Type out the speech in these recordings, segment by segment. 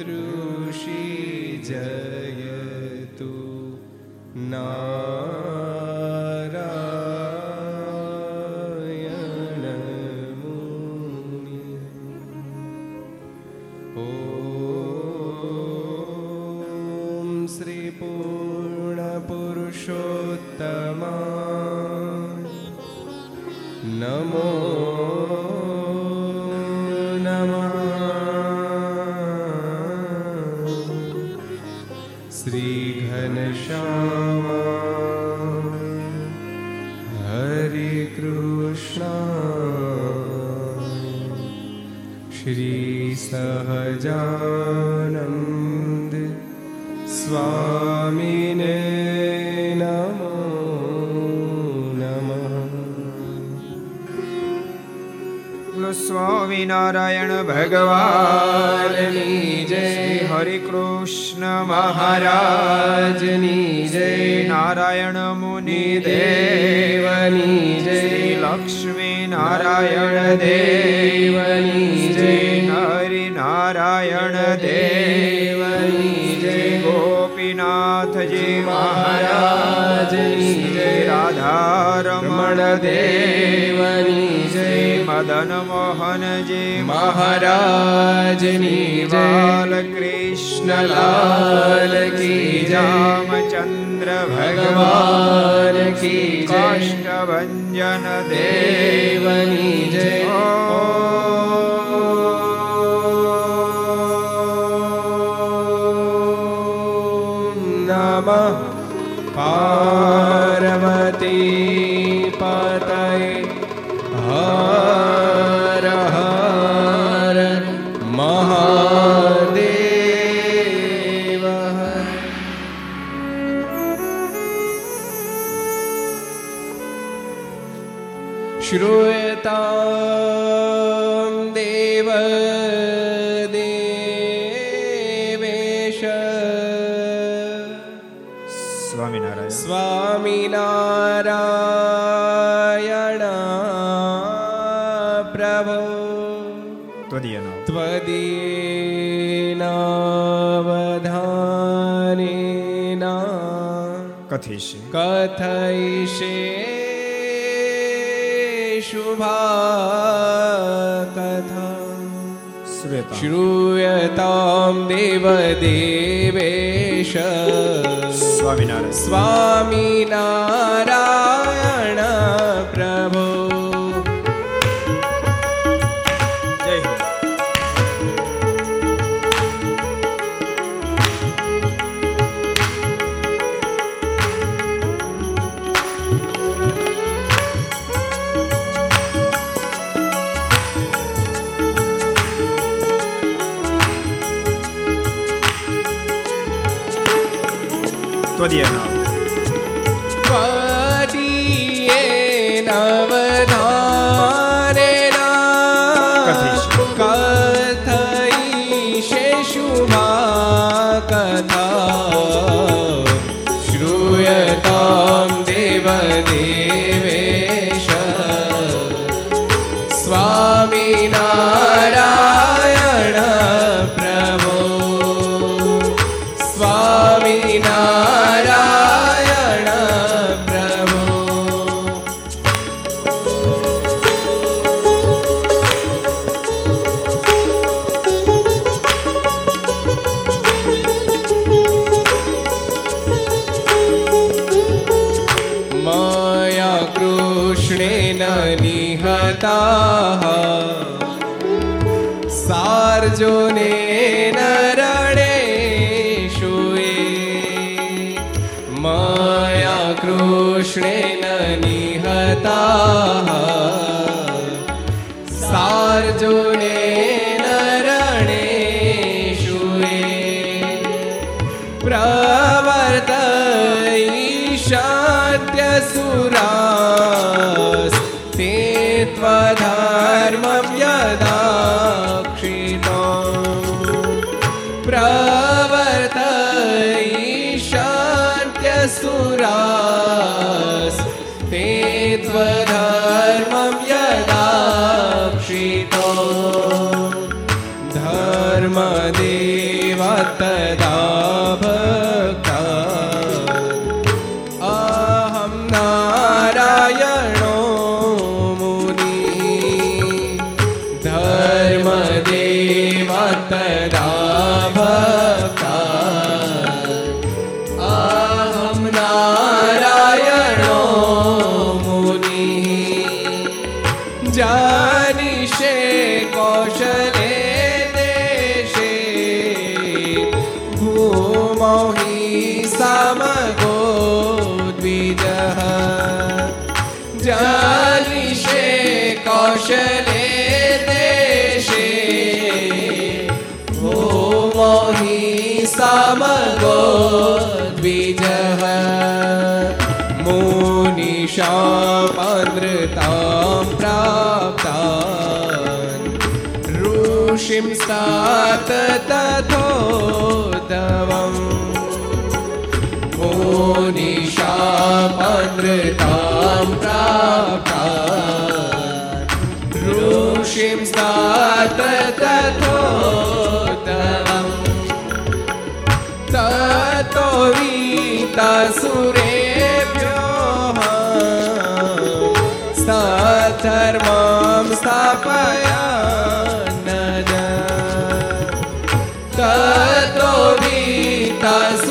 ऋषि जयतु ना Swami. मुनिशापानृतां प्राप्तान् ऋषिं सात तथोदवम् मुनिशापानृतां प्राप्तान् ऋषिं सात तथोदवम् ततो वीतासुरेभ्योः was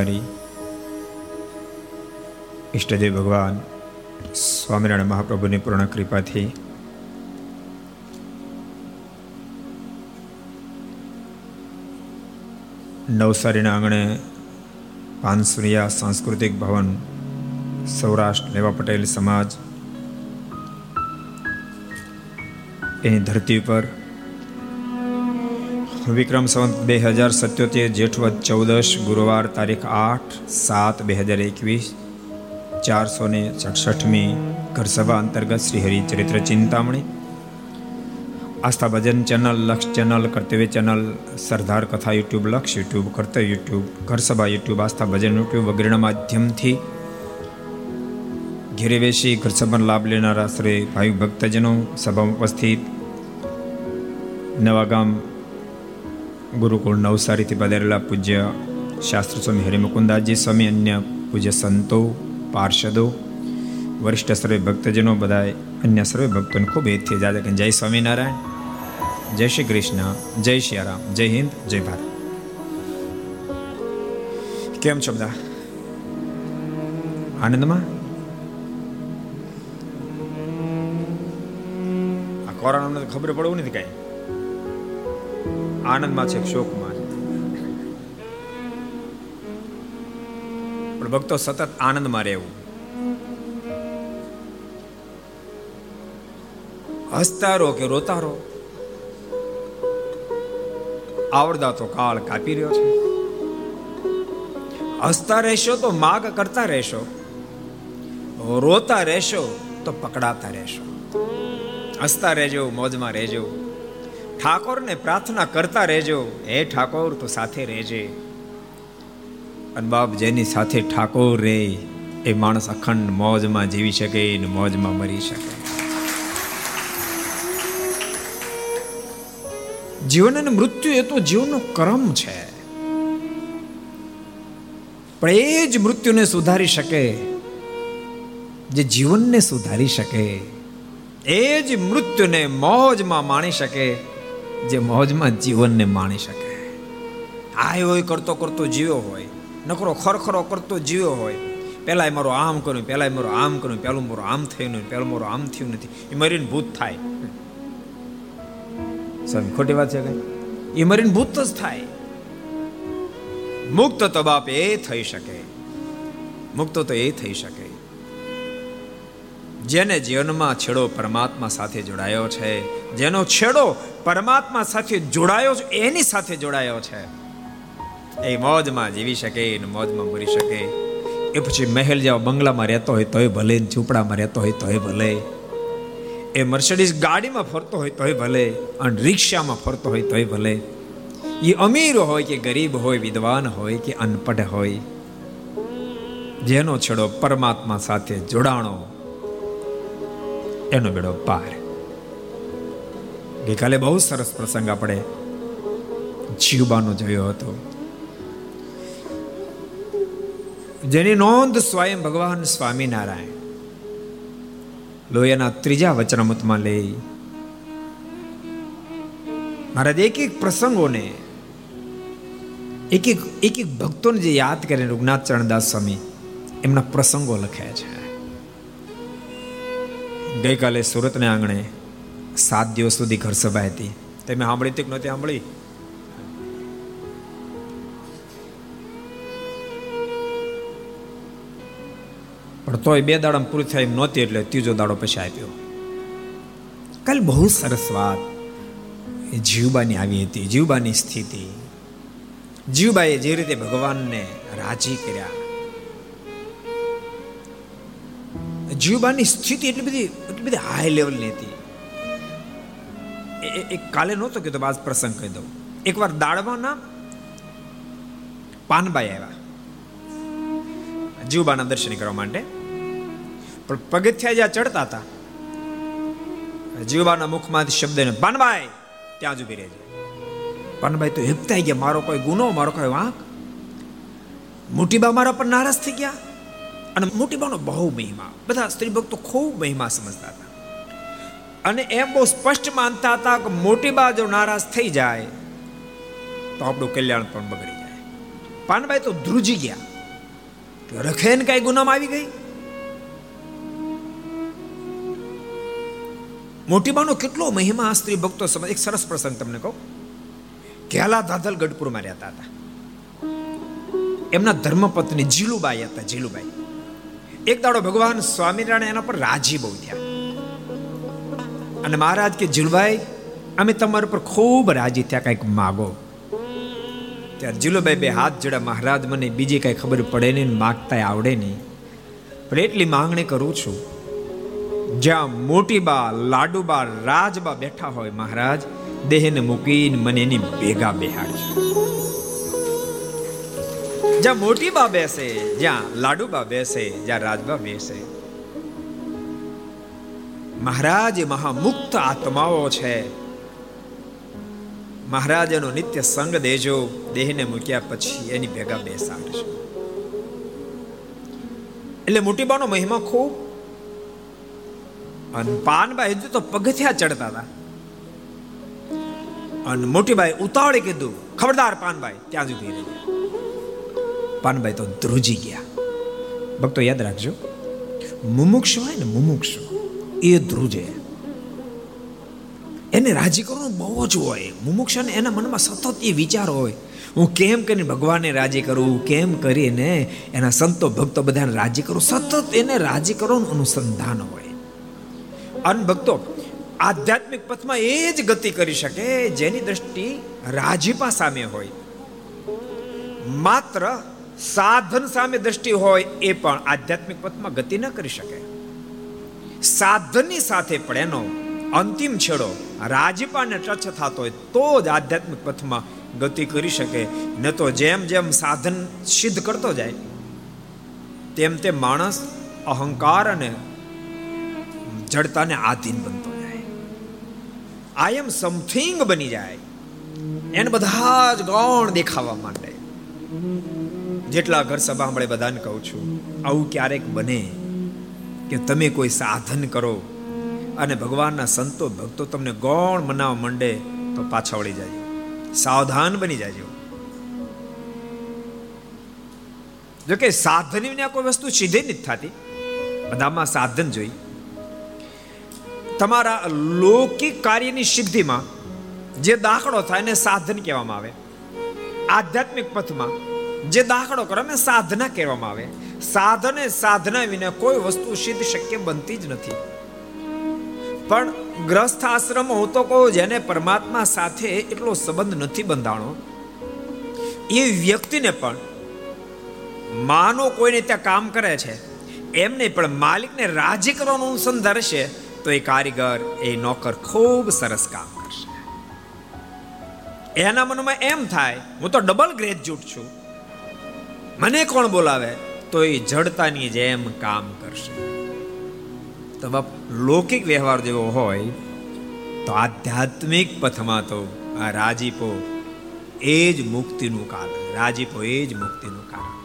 સર્વાવતારી ઈષ્ટદેવ ભગવાન, સ્વામિનારાયણ મહાપ્રભુની પૂર્ણ કૃપાથી નવસારીના આંગણે પાનસુરિયા સાંસ્કૃતિક ભવન, સૌરાષ્ટ્ર લેવા પટેલ સમાજ, એની ધરતી પર વિક્રમ સંવત બે હજાર સત્યોતેર, જેઠવદ ચૌદશ, ગુરુવાર તારીખ આઠ, સાત બે હજાર એકવીસ ચારસો ને સડસઠમી ઘરસભા અંતર્ગત Shri Haricharitra Chintamani. Aastha Bhajan channel, Laksh channel, Kartavya channel, Sardar Katha YouTube, Laksh YouTube, Kartavya YouTube, Gharsabha YouTube, Aastha Bhajan YouTube વગેરેના માધ્યમથી ઘેરે બેસી ઘરસભાનો લાભ લેનારા શ્રી ભાઈ ભક્તજનો સભામાં ઉપસ્થિત. નવાગામ ગુરુકુળ નવસારીથી પધારેલા પૂજ્ય શાસ્ત્ર સ્વામી હરિમુકુંદાસજી, સ્વામી અન્ય પૂજ્ય સંતો, પાર્ષદો, વરિષ્ઠ સર્વે ભક્તજનો બધા અન્ય સર્વે ભક્તોને ખૂબ હેતથી જાદે જય સ્વામિનારાયણ, જય શ્રી કૃષ્ણ, જય શ્રી રામ, જય હિન્દ, જય ભારત. કેમ છો બધા? આનંદમાં? આ કોરોનાને ખબર પડવું નથી કાંઈ. આનંદમાં છે શોકમાં પણ ભક્તો સતત આનંદમાં રહેવું. હસતા રહો કે રોતા રહો, આવડતા તો કાળ કાપી રહ્યો છે. હસતા રહેશો તો માગ કરતા રહેશો, રોતા રહેશો તો પકડાતા રહેશો. હસતા રહેજો, મોજમાં રહેજો. ઠાકોરને પ્રાર્થના કરતા રહેજો. હે ઠાકોર, તો સાથે રહેજે. અને બાપ જેની સાથે ઠાકોર રે, એ માણસ અખંડ મોજમાં જીવી શકે ને મોજમાં મરી શકે. જીવન અને મૃત્યુ એ તો જીવનનો ક્રમ છે. પણ એ જ મૃત્યુને સુધારી શકે, જે જીવનને સુધારી શકે, એ જ મૃત્યુને મોજમાં માણી શકે જે મોજમાં જીવનને માણી શકે. આય હોય, કરતો કરતો જીવ્યો હોય, નકરો ખરખરો કરતો જીવ્યો હોય. પહેલાં મારો આમ કર્યું પહેલાં મારો આમ કર્યું પહેલું મારું આમ થયું નહીં પહેલું મારો આમ થયું નથી. એ મરીને ભૂત થાય. સ્વામી, ખોટી વાત છે કઈ? એ મરીને ભૂત જ થાય. મુક્ત તો બાપ એ થઈ શકે. મુક્ત તો એ થઈ શકે. જેને જીવનમાં છેડો પરમાત્મા સાથે જોડાયો છે, જેનો છેડો પરમાત્મા સાથે જોડાયો છે એની સાથે જોડાયો છે. એ મોજમાં જીવી શકે ને મોજમાં મરી શકે. એ પછી મહેલ જેવા બંગલામાં રહેતો હોય તોય ભલે, ઝૂંપડામાં રહેતો હોય તોય ભલે. એ મર્સિડીઝ ગાડીમાં ફરતો હોય તોય ભલે, અને રિક્ષામાં ફરતો હોય તોય ભલે. એ અમીર હોય કે ગરીબ હોય, વિદ્વાન હોય કે અનપઢ હોય. જેનો છેડો પરમાત્મા સાથે જોડાણો એનો બેડો પાર. ગઈકાલે બહુ સરસ પ્રસંગ આપણે જીવબાનો જોયો હતો. જેની નોંધ સ્વયં ભગવાન સ્વામિનારાયણ લોહીના ત્રીજા વચનામૃતમાં લઈ. મહારાજ એક એક પ્રસંગોને એક એક એક એક ભક્તોને જે યાદ કરીને રૂગનાથ ચરણદાસ સ્વામી, એમના પ્રસંગો લખ્યા છે. ગઈકાલે સુરતને આંગણે સાત દિવસ સુધી ઘર સભા હતી. તમે સાંભળી હતી નહોતી સાંભળી? પણ તોય બે દાડા પૂરું થાય એમ નહોતી એટલે ત્રીજો દાડો પછી આપ્યો. કાલ બહુ સરસ વાત. એ જીવબાની આવી હતી, જીવબાની સ્થિતિ. જીવબાએ જે રીતે ભગવાનને રાજી કર્યા જીવબાની સ્થિતિ એટલી બધી એટલી બધી હાઈ લેવલની હતી. એક કાલે નહોતો કીધો આજ પ્રસંગ કહી દઉં. એકવાર દાળવાના પાનબાઈ આવ્યા. જીવબાના દર્શન કરવા માટે. પણ પગથિયા જ્યાં ચડતા હતા, જીવબાના મુખમાંથી શબ્દ પાનબાઈ! ત્યાં જ ઊભી રહેજે પાનબાઈ, તો હેપતાઈ ગયા? મારો કોઈ ગુનો? મારો કોઈ વાંક? મોટી બા મારા પર નારાજ થઈ ગયા? અને મોટી બાનો બહુ મહિમા. બધા સ્ત્રી ભક્તો ખૂબ મહિમા સમજતા હતા. અને એમ બહુ સ્પષ્ટ માનતા હતા કે મોટી બા જો નારાજ થઈ જાય, તો આપણું કલ્યાણ પણ બગડી જાય. પાનભાઈ તો ધ્રુજી ગયા. રખેન કઈ ગુનામાં આવી ગઈ? મોટી બાનો કેટલો મહિમા સ્ત્રી ભક્તો સમજ, એક સરસ પ્રસંગ તમને કહું. ઘેલા ધાધલ ગઢપુરમાં રહેતા હતા. એમના ધર્મપત્ની જીલુબાઈ હતા, જીલુબાઈ. એક દાડો ભગવાન સ્વામિનારાયણ એના પર રાજી બહુ થયા. અને મહારાજ કે, જીલભાઈ, અમે તમારા પર ખૂબ રાજી થયા, કંઈક માગો. ત્યારે જીલુભાઈ બે હાથ જોડા મહારાજ, મને બીજી કાંઈ ખબર પડે નહીં માગતા આવડે નહીં. પણ એટલી માંગણી કરું છું, જ્યાં મોટી બા લાડુબા, રાજબા બેઠા હોય મહારાજ, દેહને મૂકીને મને એની ભેગા બેહાડજો. જ્યાં મોટીબા બેસે, જ્યાં લાડુબા બેસે, જ્યાં રાજબા બેસે. મહારાજ મહામુક્ત આત્માઓ છે. મહારાજનો નિત્ય સંગ દેજો, દેહને મૂક્યા પછી એની ભેગા બેસાડશે એટલે મોટીબાનો મહિમા ખૂબ. અને પાનબાઈ હજુ તો પગથિયા ચડતા હતા અને મોટીબાઈ ઉતાવળે કીધું, ખબરદાર પાનબાઈ ત્યાં જ ઊભી રહી. પાનબાઈ તો ધ્રુજી ગયા. ભક્તો યાદ રાખજો, મુમુક્ષ હોય ને મુમુક્ષ, એ ધ્રુજે. એને રાજી કરવાનું બહુ જ હોય. મુમુક્ષને એના મનમાં સતત એ વિચાર હોય. હું કેમ કરીને ભગવાનને રાજી કરું, કેમ કરીને એના સંતો ભક્તો બધાને રાજી કરું? સતત એને રાજી કરવાનું અનુસંધાન હોય. અન ભક્તો, આધ્યાત્મિક પથમાં એ જ ગતિ કરી શકે, જેની દ્રષ્ટિ રાજીપા સામે હોય. માત્ર સાધન સામે દ્રષ્ટિ હોય એ પણ આધ્યાત્મિક પથમાં ગતિ ન કરી શકે સાધનની સાથે પણ એનો અંતિમ છેડો રાજીપાને ટચ થતો હોય તો જ આધ્યાત્મિક પથમાં ગતિ કરી શકે ન તો જેમ જેમ સાધન સિદ્ધ કરતો જાય તેમ તેમ માણસ અહંકાર અને જડતાને આધીન બનતો જાય આઈ એમ સમથિંગ બની જાય એને બધા જ ગૌણ દેખાવા માંડે જેટલા ઘર સભા મળે બધાને કહું છું, આવું ક્યારેક બને કે તમે કોઈ સાધન કરો અને ભગવાનના સંતો ભક્તો તમને ગૌણ મનાવ માંડે તો પાછા વળી જાય સાવધાન બની જાજો. જો કે સાધન વિના કોઈ વસ્તુ સીધી નથી થતી. બધામાં સાધન જોઈ. તમારા લૌકિક કાર્યની સિદ્ધિમાં જે દાખલો થાય એને સાધન કહેવામાં આવે. આધ્યાત્મિક પથમાં જે દાખલો કરો ને સાધના કહેવામાં આવે. સાધને સાધના વિના કોઈ વસ્તુ સિદ્ધ શક્ય બનતી જ નથી. પણ ગ્રસ્થ આશ્રમ હું તો કહું જેને પરમાત્મા સાથે એટલો સંબંધ નથી બંધાણો. એ વ્યક્તિને પણ માનો કોઈને ત્યાં કામ કરે છે એમને પણ માલિકને રાજી કરવાનું અનુસંધાન ધરશે, તો એ કારીગર, એ નોકર ખૂબ સરસ કામ કરશે. એના મનમાં એમ થાય, હું તો ડબલ ગ્રેજ્યુએટ છું. મને કોણ બોલાવે? તો એ જડતાની જેમ કામ કરશે. તો બાપ, લૌકિક વ્યવહાર જેવો હોય, તો આધ્યાત્મિક પથમાં તો આ રાજીપો એ જ મુક્તિનું કારણ. રાજીપો એ જ મુક્તિનું કારણ.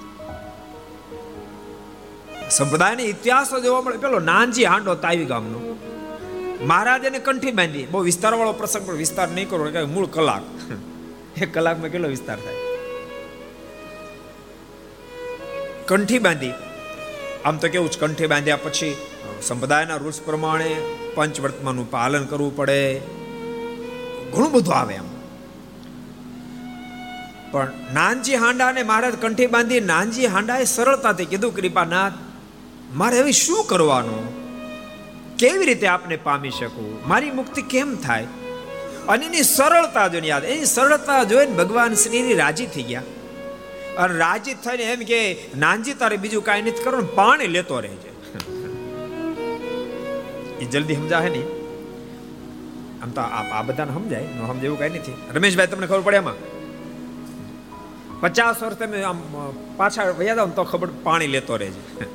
સંપ્રદાયનો ઇતિહાસ જોવા મળે. પેલો નાનજી હાંડો તાવી ગામનો. મહારાજાને કંઠી બાંધી. બહુ વિસ્તારવાળો પ્રસંગ, પણ વિસ્તાર નહીં કરો કે મૂળ કલાક. એક કલાકમાં કેટલો વિસ્તાર થાય? કંઠી બાંધી. આમ તો કેવું છે કંઠી બાંધ્યા પછી સંપ્રદાયના રૂલ્સ પ્રમાણે પંચવર્તમાનનું પાલન કરવું પડે. ઘણું બધું આવે એમ પણ નાનજી હાંડાને મહારાજ કંઠી બાંધી, નાનજી હાંડાએ સરળતાથી કીધું, કૃપાનાથ, મારે હવે શું કરવાનું? કેવી રીતે આપને પામી શકું? મારી મુક્તિ કેમ થાય? અને એની સરળતા જોઈને યાદ, એની સરળતા જોઈને ભગવાન શ્રીની રાજી થઈ ગયા. અને રાજી થઈને એમ કે, નાનજી, તારે બીજું કાંઈ નથી કરવું પાણી લેતો રહેજે. એ જલ્દી સમજાય નહીં. આમ તો આ બધાને સમજાય, ન સમજાય એવું કાંઈ નથી. રમેશભાઈ, તમને ખબર પડે એમાં પચાસ વર્ષ તમે આમ પાછા વયા જાવ તો ખબર પાણી લેતો રહેજે.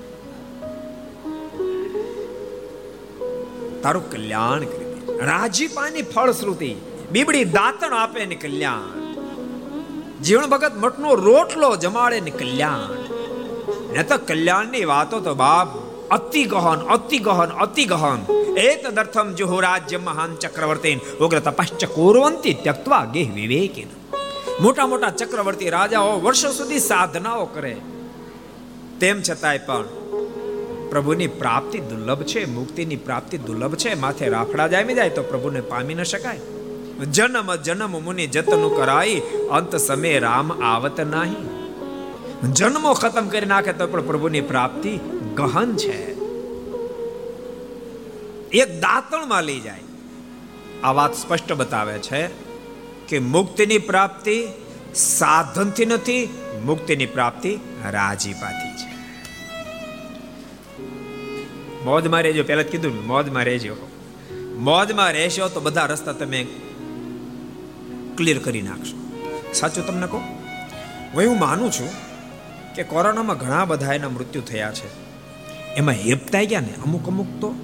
તારું કલ્યાણ કરી દે. રાજીપાની ફળશ્રુતિ. બીબડી દાંતણ આપે ને કલ્યાણ. જીવન ભગત મઠનો રોટલો જમાડે ને કલ્યાણ. ને તો કલ્યાણની વાતો તો બાપ, અતિ ગહન અતિ ગહન અતિ ગહન. એતદર્થમ જુહુ રાજ્ય મહાન ચક્રવર્તી ઉગ્ર તપશ્ચ કુરવંતી ત્યક્તવા ગેહ વિવેકિન મોટા મોટા ચક્રવર્તી રાજાઓ વર્ષો સુધી સાધનાઓ કરે. તેમ છતાંય પણ પ્રભુની પ્રાપ્તિ દુર્લભ છે, મુક્તિની પ્રાપ્તિ દુર્લભ છે. માથે રાફડા જામી જાય તો પ્રભુને પામી ન શકાય. જન્મ જન્મ મુનિ જતન કરાઈ, અંત સમય રામ આવત નહીં. જન્મો ખતમ કરી નાખે તો પણ પ્રભુની પ્રાપ્તિ ગહન છે. એક દાંતણમાં લઈ જાય. આ વાત સ્પષ્ટ બતાવે છે કે મુક્તિની પ્રાપ્તિ સાધનથી નથી, મુક્તિની પ્રાપ્તિ રાજીપાથી છે. મોજમાં રહેજો, પહેલા જ કીધું મોજમાં રહેજો. મોજમાં રહેશો તો બધા રસ્તા તમે ક્લિયર કરી નાખશો. સાચું તમને કહું? હું એવું માનું છું કે કોરોનામાં ઘણા બધા એના મૃત્યુ થયા છે. એમાં હેપતાઈ ગયા ને? અમુક અમુક તો.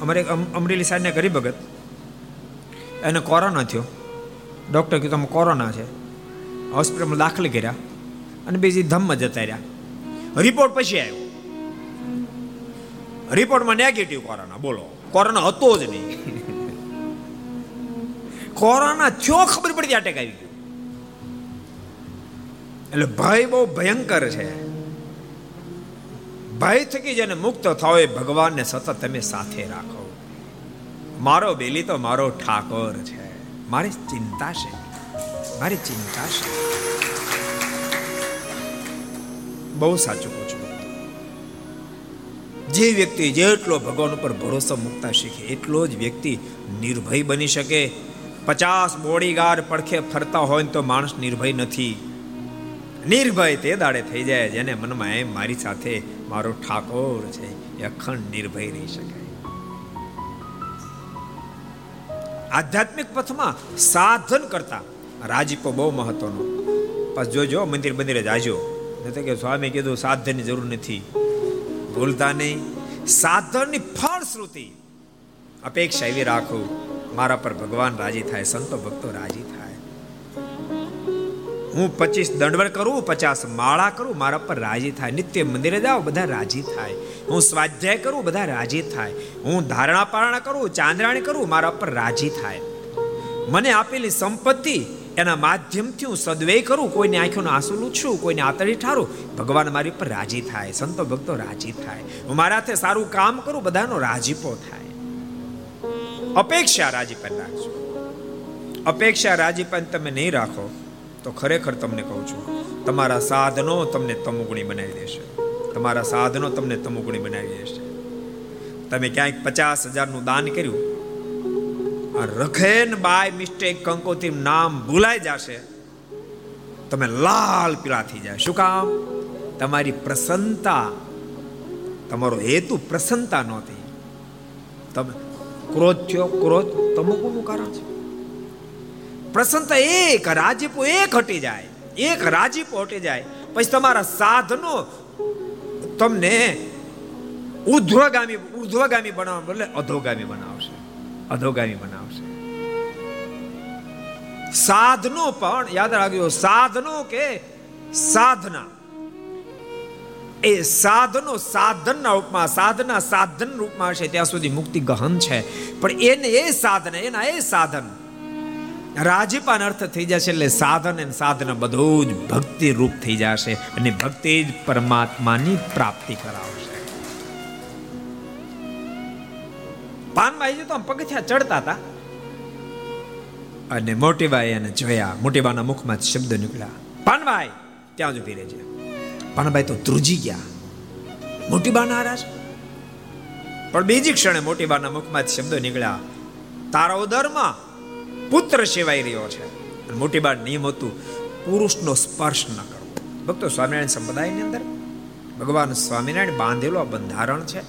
અમારે અમરેલી સાહેબને ગરીબ ભગત. એને કોરોના થયો. ડૉક્ટર કીધું તમે કોરોના છે. હોસ્પિટલમાં દાખલ કર્યા અને બીજી ધમમાં જતા રહ્યા. રિપોર્ટ પછી આવ્યો. રિપોર્ટમાં નેગેટિવ કોરોના. બોલો. કોરોના હતો જ નહીં. કોરોના થયો ખબર પડી અટેક આવી ગયો. એટલે ભય બહુ ભયંકર છે. ભય થકી જેને મુક્ત થાવ એ ભગવાનને સતત તમે સાથે રાખો. મારો બેલી તો મારો ઠાકોર છે. મારી ચિંતા છે. મારી ચિંતા છે. બહુ સાચું કહું છું. જે વ્યક્તિ જેટલો ભગવાન ઉપર ભરોસો મૂકતા શીખે, એટલો જ વ્યક્તિ નિર્ભય બની શકે. પચાસ બોડીગાર્ડ પડખે ફરતા હોય ને તો માણસ નિર્ભય નથી. નિર્ભય તે દાડે થઈ જાય જેને મનમાં એમ મારી સાથે મારો ઠાકોર છે. એ અખંડ નિર્ભય રહી શકાય. આધ્યાત્મિક પથમાં સાધન કરતા રાજીપો બહુ મહત્વનો. પછી જોજો, મંદિર મંદિરે જાજો. નથી કે સ્વામી કીધું, સાધનની જરૂર નથી. ભૂલતા નહીં. સાધનની ફળશ્રુતિ અપેક્ષા એવી રાખું. મારા પર ભગવાન રાજી થાય, સંતો ભક્તો રાજી થાય. હું પચીસ દંડવડ કરું, પચાસ માળા કરું, મારા પર રાજી થાય. નિત્ય મંદિરે જાઓ બધા રાજી થાય. હું સ્વાધ્યાય કરું, બધા રાજી થાય. હું ધારણા પારણા કરું, ચાંદ્રાણી કરું, મારા પર રાજી થાય. મને આપેલી સંપત્તિ એના માધ્યમથી હું સદવે કરું, કોઈને આંખોનો આંસુ લૂછું, કોઈને આતળી ઠારું, ભગવાન મારી પર રાજી થાય. સંતો ભક્તો રાજી થાય. હું મારાથી સારું કામ કરું, બધાનો રાજીપો થાય. અપેક્ષા રાજીપન રાખજો. અપેક્ષા રાજીપન તમે નહીં રાખો, તો ખરેખર તમને કહું છું, તમારા સાધનો તમને તમુગુણી બનાવી દેશે. તમારા સાધનો તમને તમુગુણી બનાવી દેશે. તમે ક્યાંક પચાસ હજારનું દાન કર્યું, આ રખેન બાય મિસ્ટેક કંકોત્રી નામ ભૂલાઈ જશે, તમે લાલ પીળા થઈ જાય. શું કામ? તમારી પ્રસન્નતા, તમારો હેતુ પ્રસન્નતા નહોતી. તમે ક્રોધ થયો ક્રોધ તમુકુનું કારણ છે. પ્રસન્નતા એક, રાજીપો એક હટી જાય. એક રાજીપો હટી જાય. પછી તમારા સાધનો તમને ઉધ્વગામી ઉધ્વગામી બનાવવા બદલે અધોગામી બનાવશે. અધોગામી બનાવશે. સાધનો પણ, યાદ રાખજો, સાધનો કે સાધના. એ સાધનો સાધનના રૂપમાં, સાધના સાધન રૂપમાં હશે ત્યાં સુધી મુક્તિ ગહન છે. પણ એને એ સાધન, એના એ સાધન રાજીપાન અર્થ થઈ જશે એટલે સાધન અને સાધન બધું જ ભક્તિ રૂપ થઈ જશે અને ભક્તિ જ પરમાત્માની પ્રાપ્તિ કરાવશે. પાનભાઈ તો પગથિયા ચડતા હતા. અને મોટીબાઈ એને જોયા, મોટીબાના મુખમાં શબ્દ નીકળ્યા. પાનભાઈ, ત્યાં જ ઊભી રહેજે. પાનભાઈ તો ધ્રુજી ગયા. મોટી બા નારાજ પણ બીજી ક્ષણે મોટી બાના મુખમાં શબ્દ નીકળ્યા. તારા ઉદરમાં પુત્ર સેવાઈ રહ્યો છે. અને મોટીબા નિયમ હતું, પુરુષનો સ્પર્શ ન કરવો ભક્તો સ્વામિનારાયણ સંપ્રદાયની અંદર ભગવાન સ્વામિનારાયણ બાંધેલો બંધારણ છે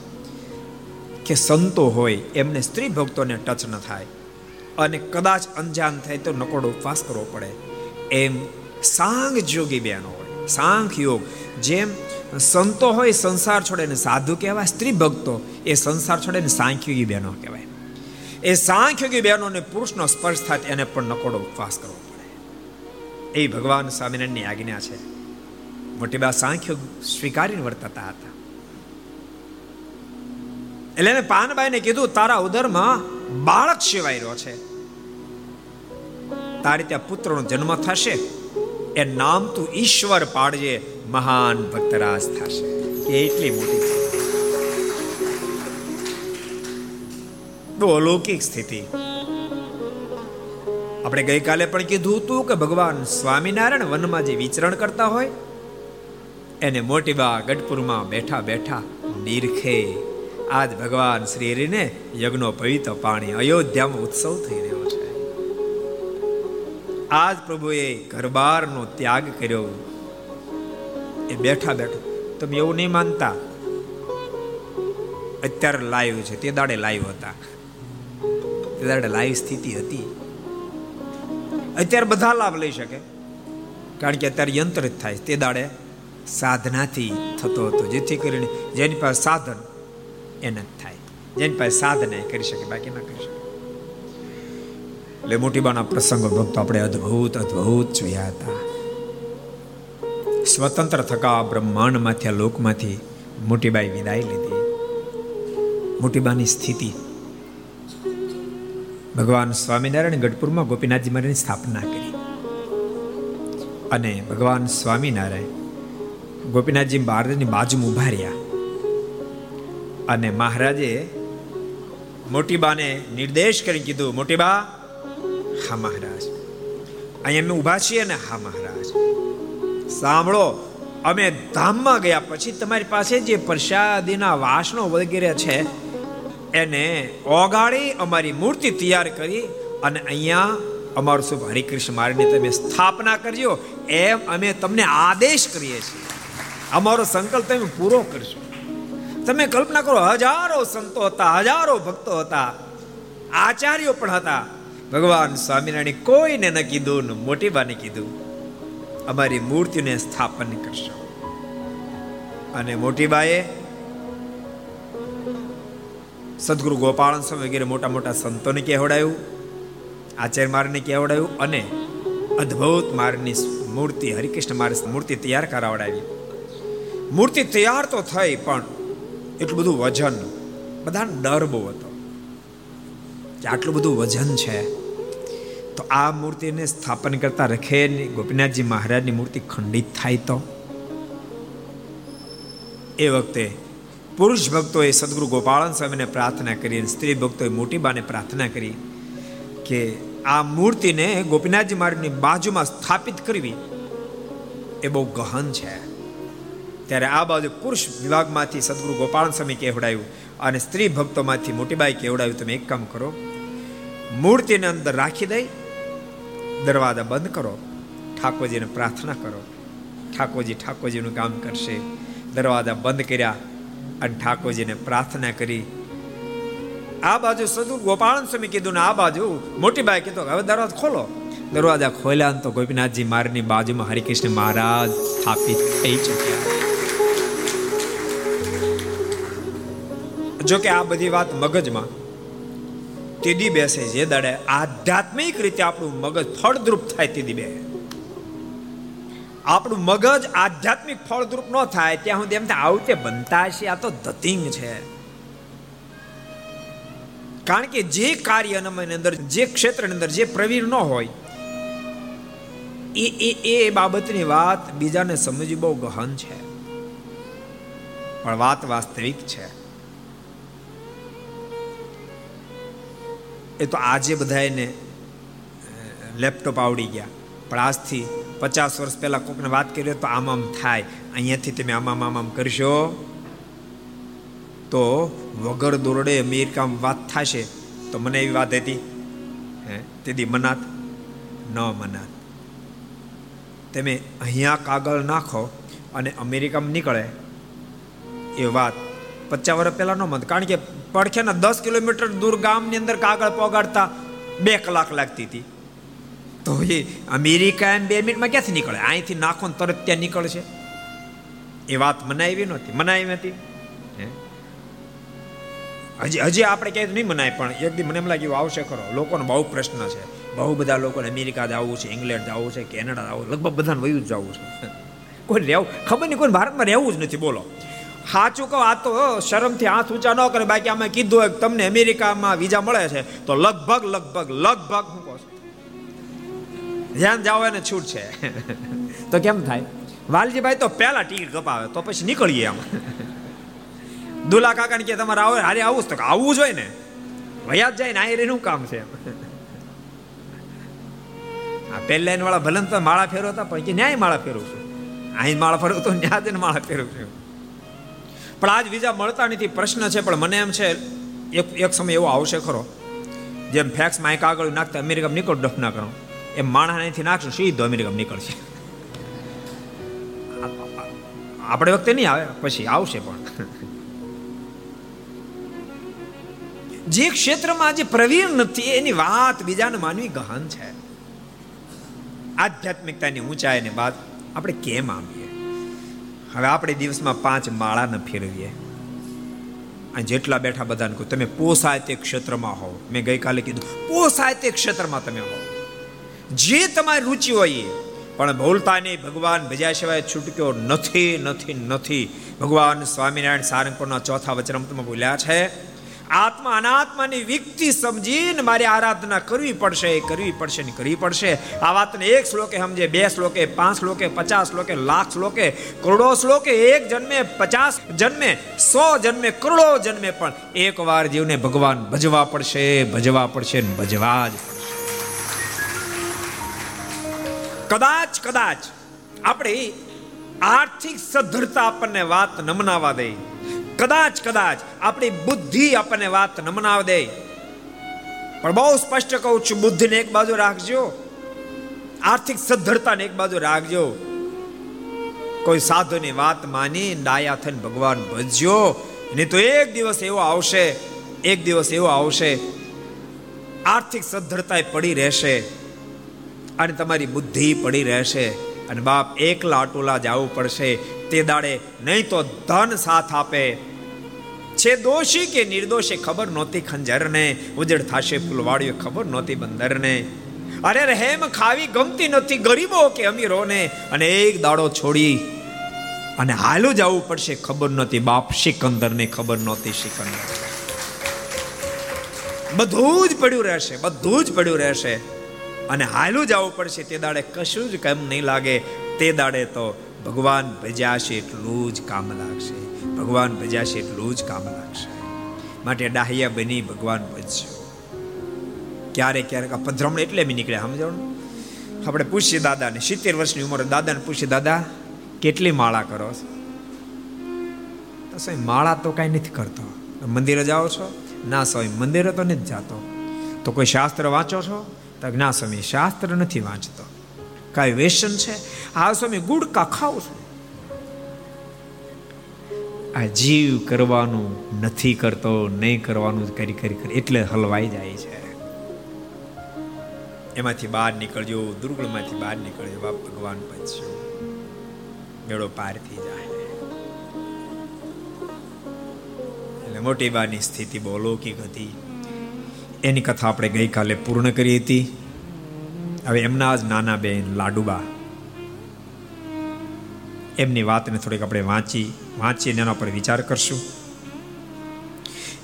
કે સંતો હોય એમને સ્ત્રી ભક્તોને ટચ ન થાય અને કદાચ અંજાન થાય તો નકોડો ઉપવાસ કરવો પડે. એમ સાંગ જોગી બહેનો હોય. સાંખ યોગ જેમ સંતો હોય સંસાર છોડે ને સાધુ કહેવાય, સ્ત્રી ભક્તો એ સંસાર છોડે ને સાંખ્યોગી બહેનો કહેવાય. એ સાંખ્યોગી બહેનોને પુરુષનો સ્પર્શ થાય એને પણ નકોડો ઉપવાસ કરવો પડે. એ ભગવાન સ્વામિનારાયણની આજ્ઞા છે. મોટી બા સાંખ્ય સ્વીકારીને વર્તતા હતા. એટલે એને પાનબાઈને કીધું, તારા ઉદરમાં બાળક શિવાય રહ્યો છે. તારી ત્યાં પુત્રનો જન્મ થશે. એ નામ તું ઈશ્વર પાડજે. મહાન ભક્તરાજ થશે. એટલી મોટી અલૌકિક સ્થિતિ. આપણે ગઈકાલે પણ કીધું હતું કે ભગવાન સ્વામિનારાયણ વનમાં જે વિચરણ કરતા હોય, એને મોટી બા ગઢપુરમાં બેઠા બેઠા નિરખે. આજ ભગવાન શ્રી હરિને યજ્ઞો પવિત્ર પાણી અયોધ્યામાં ઉત્સવ થઈ રહ્યો છે. આજ પ્રભુએ ઘરબારનો ત્યાગ કર્યો. એ બેઠા બેઠા. તમે એવું નહીં માનતા. અત્યારે લાઈવ છે, તે દાડે લાઈવ હતા. તે દાડે લાઈવ સ્થિતિ હતી. અત્યારે બધા લાભ લઈ શકે. કારણ કે અત્યારે યંત્ર જ થાય. તે દાડે સાધનાથી થતો હતો. જેથી કરીને જેની પાસે સાધન એને જ થાય. જેની પાસે સાધન એ કરી શકે, બાકી ના કરી શકે. એટલે મોટીબાના પ્રસંગો ભક્તો આપણે અદ્ભુત અદ્ભુત જોયા હતા. સ્વતંત્ર થકા બ્રહ્માંડમાંથી, આ લોકમાંથી મોટીબાઈ વિદાય લીધી. મોટીબાની સ્થિતિ. ભગવાન સ્વામિનારાયણ ગઢપુરમાં ગોપીનાથજી મહારાજની સ્થાપના કરી. અને ભગવાન સ્વામિનારાયણ ગોપીનાથજી મહારાજની બાજુમાં ઊભા રહ્યા. અને મહારાજે મોટીબાને નિર્દેશ કરી કીધું, મોટીબા, હા મહારાજ. અહીંયા અમે ઊભા છીએ ને હા મહારાજ. સાંભળો, અમે ધામમાં ગયા પછી તમારી પાસે જે પ્રસાદીના વાસણો વગેરે છે, એને ઓગાળી અમારી મૂર્તિ તૈયાર કરી અને અહીંયા અમારું શુભ હરિકૃષ્ણ મારની તમે સ્થાપના કરજો એમ અમે તમને આદેશ કરીએ છીએ. અમારો સંકલ્પ તમે પૂરો કરશો. તમે કલ્પના કરો, હજારો સંતો હતા, હજારો ભક્તો હતા, આચાર્યો પણ હતા. ભગવાન સ્વામિનારાયણ કોઈને ન કીધું મોટી બાને કીધું. અમારી મૂર્તિને સ્થાપન કરશો. અને મોટી બાએ સદગુરુ ગોપાલ સ્વામી વગેરે મોટા મોટા સંતોને કહેવડાયું આચાર્ય મારને કહેવડાયું અને અદ્ભુત મારની મૂર્તિ, હરિકૃષ્ણ મારી મૂર્તિ તૈયાર કરાવડાવી. મૂર્તિ તૈયાર તો થઈ, પણ એટલું બધું વજન, બધાને ડર બહુ હતો. કે આટલું બધું વજન છે. તો આ મૂર્તિને સ્થાપન કરતા રખે ગોપીનાથજી મહારાજની મૂર્તિ ખંડિત થાય તો? એ વખતે પુરુષ ભક્તોએ સદગુરુ ગોપાળન સ્વામીને પ્રાર્થના કરી અને સ્ત્રી ભક્તોએ મોટી બાને પ્રાર્થના કરી કે આ મૂર્તિને ગોપીનાથજી મહારાજની બાજુમાં સ્થાપિત કરવી. એ બહુ ગહન છે. ત્યારે આ બાજુ પુરુષ વિભાગમાંથી સદગુરુ ગોપાલ સ્વામી કહેવડાયું અને સ્ત્રી ભક્તોમાંથી મોટીબાઈ કહેવડાયું, તમે એક કામ કરો, મૂર્તિને અંદર રાખી દઈ દરવાજા બંધ કરો, ઠાકોરજીને પ્રાર્થના કરો. ઠાકોરજી ઠાકોરજીનું કામ કરશે. દરવાજા બંધ કર્યા અને ઠાકોરજીને પ્રાર્થના કરી. આ બાજુ સદુર ગોપાલ સ્વામી કીધું ને આ બાજુ મોટી બાઈ કીધું હવે દરવાજો ખોલો. દરવાજા ખોલ્યા તો ગોપીનાથજી મારની બાજુમાં હરિકૃષ્ણ મહારાજ સ્થાપિત થઈ ચૂક્યા. જો કે આ બધી વાત મગજમાં. તીદી બેસે જે દાડે આધ્યાત્મિક રીતે આપણું મગજ ફળદ્રુપ થાય તેડી બે. આપણું મગજ આધ્યાત્મિક ફળદ્રુપ ન થાય, ત્યાં સુધી એમ થાય, આવું તે બનતા છે આ તો ધતિંગ છે. કારણ કે જે કાર્ય અંદર, જે ક્ષેત્રની અંદર જે પ્રવીર ન હોય, એ એ એ બાબતની વાત બીજાને સમજવી બહુ ગહન છે. પણ વાત વાસ્તવિક છે. એ તો આજે બધા એને લેપટોપ આવડી ગયા. પણ આજથી પચાસ વર્ષ પહેલાં કોકને વાત કરી તો આમ આમ થાય. અહીંયાથી તમે આમામ આમામ કરશો. તો વગર દોરડે અમેરિકામાં વાત થશે તો મને એવી વાત હતી. હે તેથી મનાત, ન મનાત. તમે અહીંયા કાગળ નાખો અને અમેરિકામાં નીકળે એ વાત પચાસ વર્ષ પહેલા ન મત. કારણ કે પડખેના દસ કિલોમીટર દૂર ગામની અંદર કાગળ પોગાડતા બે કલાક લાગતી હતી. તો એ અમેરિકા એમ બે મિનિટમાં ક્યાંથી નીકળે? અહીંથી નાખો ને તરત ત્યાં નીકળશે. એ વાત મનાવી નહોતી. મનાવી હતી હજી હજી આપણે ક્યાંય નહીં મનાય, પણ એક દી મને એમ લાગ્યું, આવશે ખરો. લોકોનો બહુ પ્રશ્ન છે. બહુ બધા લોકોને અમેરિકા જવું છે, ઇંગ્લેન્ડ જવું છે, કેનેડા જવું લગભગ બધાને વયું જ જવું છે. કોઈ રહેવું? ખબર નહીં, કોઈ ભારતમાં રહેવું જ નથી. બોલો. સાચું કહો, આ તો શરમથી હાથ ઊંચા ન કરે. બાકી અમે કીધું હોય તમને અમેરિકામાં વિઝા મળે છે. તો લગભગ લગભગ લગભગ હું કહું ધ્યાન જાઓ, એને છૂટ છે. તો કેમ થાય? વાલજીભાઈ તો પહેલા ટિકિટ કપાવે, તો પછી નીકળીએ આમ. દુલા કાકાને કે તમારે આવે, હારે આવું તો આવવું જોઈએ ને. વયા જાય ને આયરે નું કામ છે આ પહેલા વાળા ભલન તો માળા ફેરવતા, પણ કે ન્યાય માળા ફેરવું છું. અહીં માળા ફેરવું તો ન્યાય માળા ફેરવું છું. પણ આજ વિઝા મળતા નથી, પ્રશ્ન છે, પણ મને એમ છે, એક એક સમય એવો આવશે ખરો, જેમ ફેક્સ માઇક આગળ નાખતા અમેરિકા નીકળ, ડફ ના કરો. એમ માણસ અહીંથી નાખશું, સીધો અમેરિકા નીકળશે. આપણે વખતે નહીં આવે, પછી આવશે પણ. જે ક્ષેત્રમાં આજે પ્રવીણ નથી, એની વાત બીજાને માનવી ગહન છે. આધ્યાત્મિકતાની ઊંચાઈની વાત, આપણે કેમ આવીએ? હવે આપણે દિવસમાં પાંચ માળાને ફેરવીએ. આ જેટલા બેઠા બધાને કહું, તમે પોસાય તે ક્ષેત્રમાં હોવ. મેં ગઈકાલે કીધું, પોસાય તે ક્ષેત્રમાં તમે હો જે તમારી રુચિ હોય એ, પણ ભૂલતા નહીં, ભગવાન ભજ્યા સિવાય છૂટક્યો નથી નથી નથી. ભગવાન સ્વામિનારાયણ સારંગપુરના ચોથા વચનામૃતમાં બોલ્યા છે આત્મા અનાત્માની વિકતિ સમજીને મારી આરાધના કરવી પડશે કરવી પડશે ને કરવી પડશે આ વાતને એક શ્લોકે સમજે બે શ્લોકે પાંચ શ્લોકે પચાસ શ્લોકે લાખ શ્લોકે કરોડો શ્લોકે એક જન્મે પચાસ જન્મે સો જન્મે કરોડો જન્મે પણ એક વાર જીવને ભગવાન ભજવા પડશે ભજવા પડશે ને ભજવા જ પડશે કદાચ કદાચ આપણે આર્થિક સદ્ધરતા આપણને વાત નમનાવા દે કદાચ કદાચ આપણી બુદ્ધિ આપણને વાત ન મનાવ દે. પણ બહુ સ્પષ્ટ કહું છું, બુદ્ધિને એક બાજુ રાખજો. આર્થિક સદ્ધરતાને એક બાજુ રાખજો. કોઈ સાધુની વાત માની, ડાયા થઈને ભગવાન ભજ્યો નહીં તો એક દિવસ એવો આવશે, એક દિવસ એવો આવશે. આર્થિક સદ્ધરતા પડી રહેશે અને તમારી બુદ્ધિ પડી રહેશે અને બાપ એકલા અટોલા જવું પડશે. તે દાડે નહીં તો ધન સાથ આપે. છે દોષી કે નિર્દોષે ખબર નહોતી ખંજરને? ઉજળ થાશે ફૂલવાળીઓ, ખબર નહોતી બંદરને. અરે રહેમ ખાવી ગમતી નથી ગરીબો કે અમીરોને. અને એક દાડો છોડી અને હાલું જવું પડશે ખબર નહોતી બાપ સિકંદરને, ખબર નહોતી સિકંદર. બધું જ પડ્યું રહેશે, બધું જ પડ્યું રહેશે. અને હાલું જવું પડશે તે દાડે કશું જ કેમ નહીં લાગે. તે દાડે તો ભગવાન ભજ્યાશે એટલું જ કામ લાગશે. ભગવાન ભજાશે એટલું જ કામ લાગશે. માટે ડાહ્યા બની ભગવાન ભજશે ક્યારેક ક્યારેક આ પધરામણ એટલે બી નીકળે, સમજણ? આપણે પૂછીએ દાદાને, સિત્તેર વર્ષની ઉંમરે દાદાને પૂછીએ, દાદા, કેટલી માળા કરો છો? સ્વામી માળા તો કાંઈ નથી કરતો. મંદિરે જાઓ છો? ના સ્વામી મંદિરે તો નથી જાતો. તો કોઈ શાસ્ત્ર વાંચો છો? તો ના સ્વામી શાસ્ત્ર નથી વાંચતો. કાંઈ વેસન છે? આ સ્વામી ગુડકા ખાઉં છું? આ જીવ કરવાનું નથી કરતો, નહીં કરવાનું કરી કરી કરી એટલે હલવાઈ જાય છે. એમાંથી બહાર નીકળજો દુર્ગળમાંથી બહાર નીકળજો, બાપ ભગવાન પછ્યો મેળો પાર થઈ જાય. એટલે મોટી બાની સ્થિતિ બહુ લૌકિક હતી. એની કથા આપણે ગઈકાલે પૂર્ણ કરી હતી. હવે એમના જ નાના બેન લાડુબા એમની વાતને થોડીક આપણે વાંચી વાંચીને એના પર વિચાર કરશું.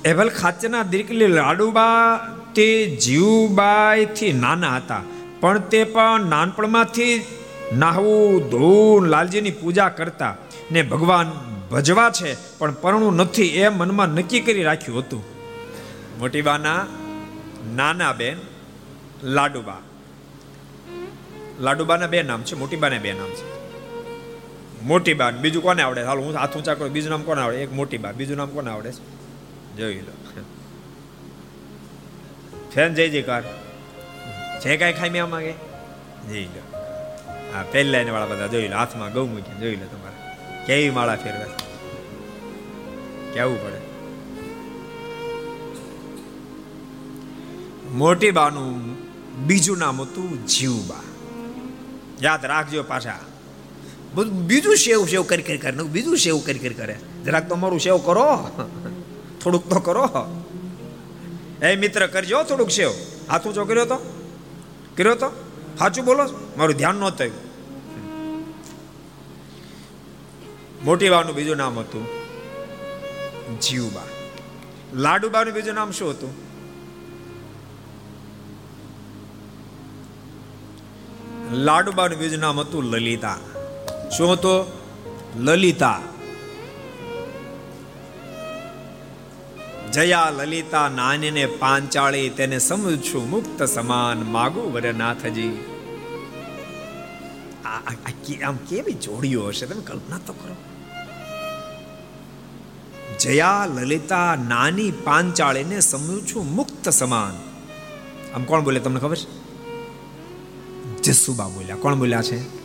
એવલ ખાતેના દીકરી લાડુબા તે જીવબાઈથી નાના હતા, પણ તે પણ નાનપણમાંથી નાહવું, ધોવું, લાલજીની પૂજા કરતા ને ભગવાન ભજવા છે, પણ પરણું નથી એ મનમાં નક્કી કરી રાખ્યું હતું. મોટીબાના નાના બેન લાડુબા. લાડુબાના બે નામ છે, મોટીબાના બે નામ છે. મોટી બા બીજું કોને આવડે? હાલ, હું હાથ ઊંચા કરું. બીજું નામ કોને આવડે? એક મોટી બા બીજું નામ કોને આવડે? જોઈ લો. ફેન જય જયકાર જે કાંઈ ખાઈ મેં માગે જોઈ લો. હા પહેલા એને વાળા બધા જોઈ લો. હાથમાં ગૌ મૂકી જોઈ લો તમારે. કેવી માળા ફેરવે કેવું પડે? મોટી બાનું બીજું નામ હતું જીવબા. યાદ રાખજો પાછા. બધું બીજું સેવ સેવ કરી કરી કરે. બીજું સેવ કરી કરી કરે. જરાક તમારું સેવ કરો. થોડુંક તો કરો. એ મિત્ર કરજો થોડુંક સેવ. હાથ ઊંચો કર્યો તો? કર્યો તો? સાચું બોલો? મારું ધ્યાન ન થયું. મોટી બાનું બીજું નામ હતું જીવબા. લાડુબાનું બીજું નામ શું હતું? લાડુબાનું બીજું નામ હતું લલિતા. શું હતો? લલિતા. જયા લલિતા નાનીને પાંચાળી, તેને સમજ છું મુક્ત સમાન માગુ વરનાથજી. આમ કેવી જોડીઓ હશે? તમે કલ્પના તો કરો. જયા લલિતા નાની પાંચાળીને સમજું છું મુક્ત સમાન. આમ કોણ બોલે તમને ખબર છે? જસુબા બોલ્યા. કોણ બોલ્યા છે?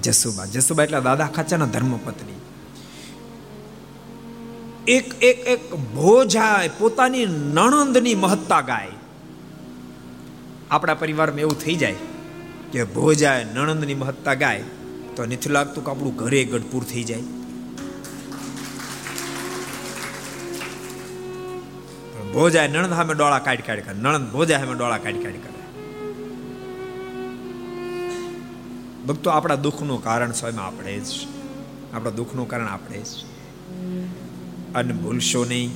જસુબા. જસુબા એટલે દાદા ખાચાના ધર્મપત્ની. એક એક એક ભોજાય પોતાની નણંદની મહત્તા ગાય. આપણા પરિવારમાં એવું થઈ જાય કે ભોજાય નણંદની મહત્તા ગાય, તો નથી લાગતું કે આપણું ઘરે ગઢપુર થઈ જાય. ભોજાય નણંદ સામે ડોળા કાઢ કાઢ કરે. નણંદ ભોજા સામે ડોળા કાઢ કાઢ કરે. ભક્તો, આપણા દુઃખનું કારણ સ્વયં આપણે જ. આપણા દુઃખનું કારણ આપણે જ. અને ભૂલશો નહીં.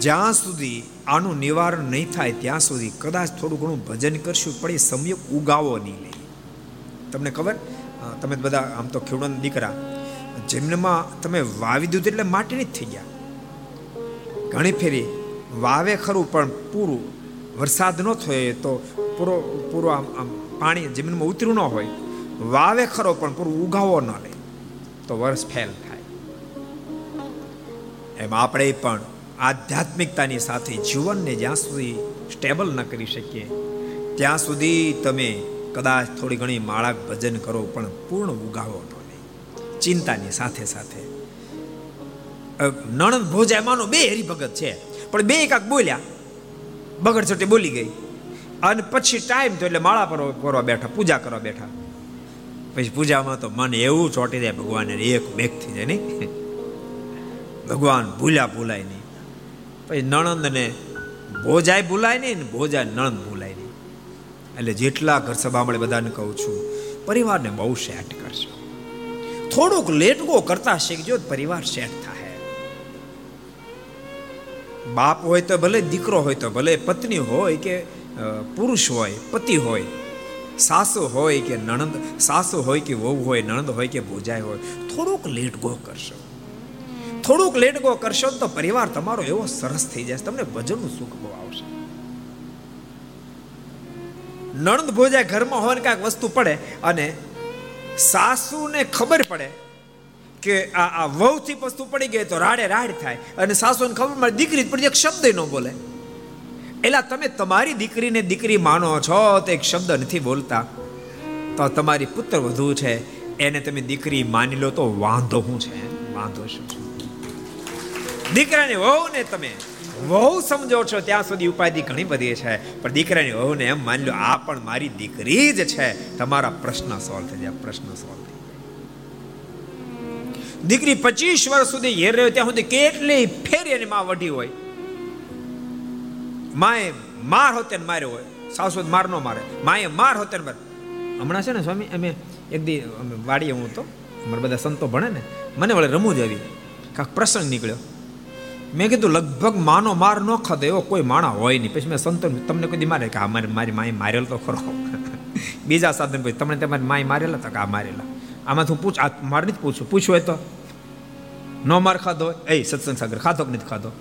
જ્યાં સુધી આનું નિવારણ નહીં થાય, ત્યાં સુધી કદાચ થોડું ઘણું ભજન કરશું, પણ એ સમય ઉગાવો નહીં લે. તમને ખબર? તમે બધા આમ તો ખેડૂત દીકરા જેમનેમાં તમે વાવી દીધું એટલે માટી જ થઈ ગયા. ઘણી ફેરી વાવે ખરું, પણ પૂરું વરસાદ ન થયો તો પૂરો પૂરો આમ આમ પાણી જમીનમાં ઉતર્યું ન હોય, વાવે ખરો પણ પૂરું ઉગાવો ન લે, તો વર્ષ ફેલ થાય. એમ આપણે પણ આધ્યાત્મિકતાની સાથે જીવનને જ્યાં સુધી સ્ટેબલ ન કરી શકીએ, ત્યાં સુધી તમે કદાચ થોડી ઘણી માળા ભજન કરો પણ પૂર્ણ ઉગાવો ન લે. ચિંતાની સાથે સાથે. નણંદ ભોજા માનો બે હરિભગત છે, પણ બે એકાક બોલ્યા. બગડ છોટે બોલી ગઈ. અને પછી ટાઈમ તો એટલે માળા પર કરવા બેઠા, પૂજા કરવા બેઠા. પછી પૂજામાં તો મન એવું ચોટી જાય, ભગવાન એક બેગ થઈ જાય નહીં. ભગવાન ભૂલ્યા ભૂલાય નહીં. પછી નણંદને ભોજાય ભૂલાય નહીં ભોજાય નણંદ ભૂલાય નહીં. એટલે જેટલા ઘર સભા મળે બધાને કહું છું, પરિવારને બહુ સેટ કરશો થોડુંક લેટકો કરતા શીખજો પરિવાર સેટ થાય. બાપ હોય તો ભલે, દીકરો હોય તો ભલે, પત્ની હોય કે પુરુષ હોય, પતિ હોય, સાસુ હોય કે નણંદ, સાસુ હોય કે વહુ હોય, નણંદ હોય કે ભોજાય હોય, થોડુંક લેટ ગો કરશો. થોડુંક લેટ ગો કરશો તો પરિવાર તમારો એવો સરસ થઈ જાય તમને ભજનનું સુખ બહુ આવશે. નણંદ ભોજાય ઘરમાં હોય કાંઈક વસ્તુ પડે અને સાસુને ખબર પડે કે આ આ વહુથી વસ્તુ પડી ગઈ તો રાડે રાડ થાય અને સાસુને ખબર પડે, દીકરી પડી એક શબ્દ ન બોલે. એટલે તમે તમારી દીકરીને દીકરી માનો છો, તો એક શબ્દ નથી બોલતા. તો તમારી પુત્ર વધુ છે, એને તમે દીકરી માની લો, તો વાંધો શું છે? વાંધો શું છે? દીકરાની વહુને તમે વહુ સમજો છો, ત્યાં સુધી ઉપાધિ ઘણી બધી છે, પણ દીકરાની વહુને એમ માની લો, આ પણ મારી દીકરી જ છે. તમારા પ્રશ્ન સોલ્વ થઈ જાય, પ્રશ્ન સોલ્વ થઈ દીકરી પચીસ વર્ષ સુધી ઘેર રહ્યો, ત્યાં સુધી કેટલી ફેરી એની માં વઢી હોય. માએ માર હોતે માર્યો હોય. સાસુ માર નો મારે. માએ માર હોતે મારે હમણાં છે ને સ્વામી, અમે એક દી, અમે વાડીએ હું તો અમારા બધા સંતો ભણે ને. મને વળે રમૂજ આવી. કાંક પ્રસંગ નીકળ્યો. મેં કીધું, લગભગ માનો માર ન ખાધો એવો કોઈ માણા હોય નહીં. પછી મેં સંતો તમને કોઈ મારે કે, આ મારી મારી માએ મારેલો તો ખરો. બીજા સાધન પછી તમને તમારી માએ મારેલા તો કે આ મારેલા. આમાં હું પૂછ, આ મારી જ પૂછું પૂછ્યું હોય તો. નો માર ખાધો એ, સત્સંગ સાગર, ખાધો કે નથી ખાધો?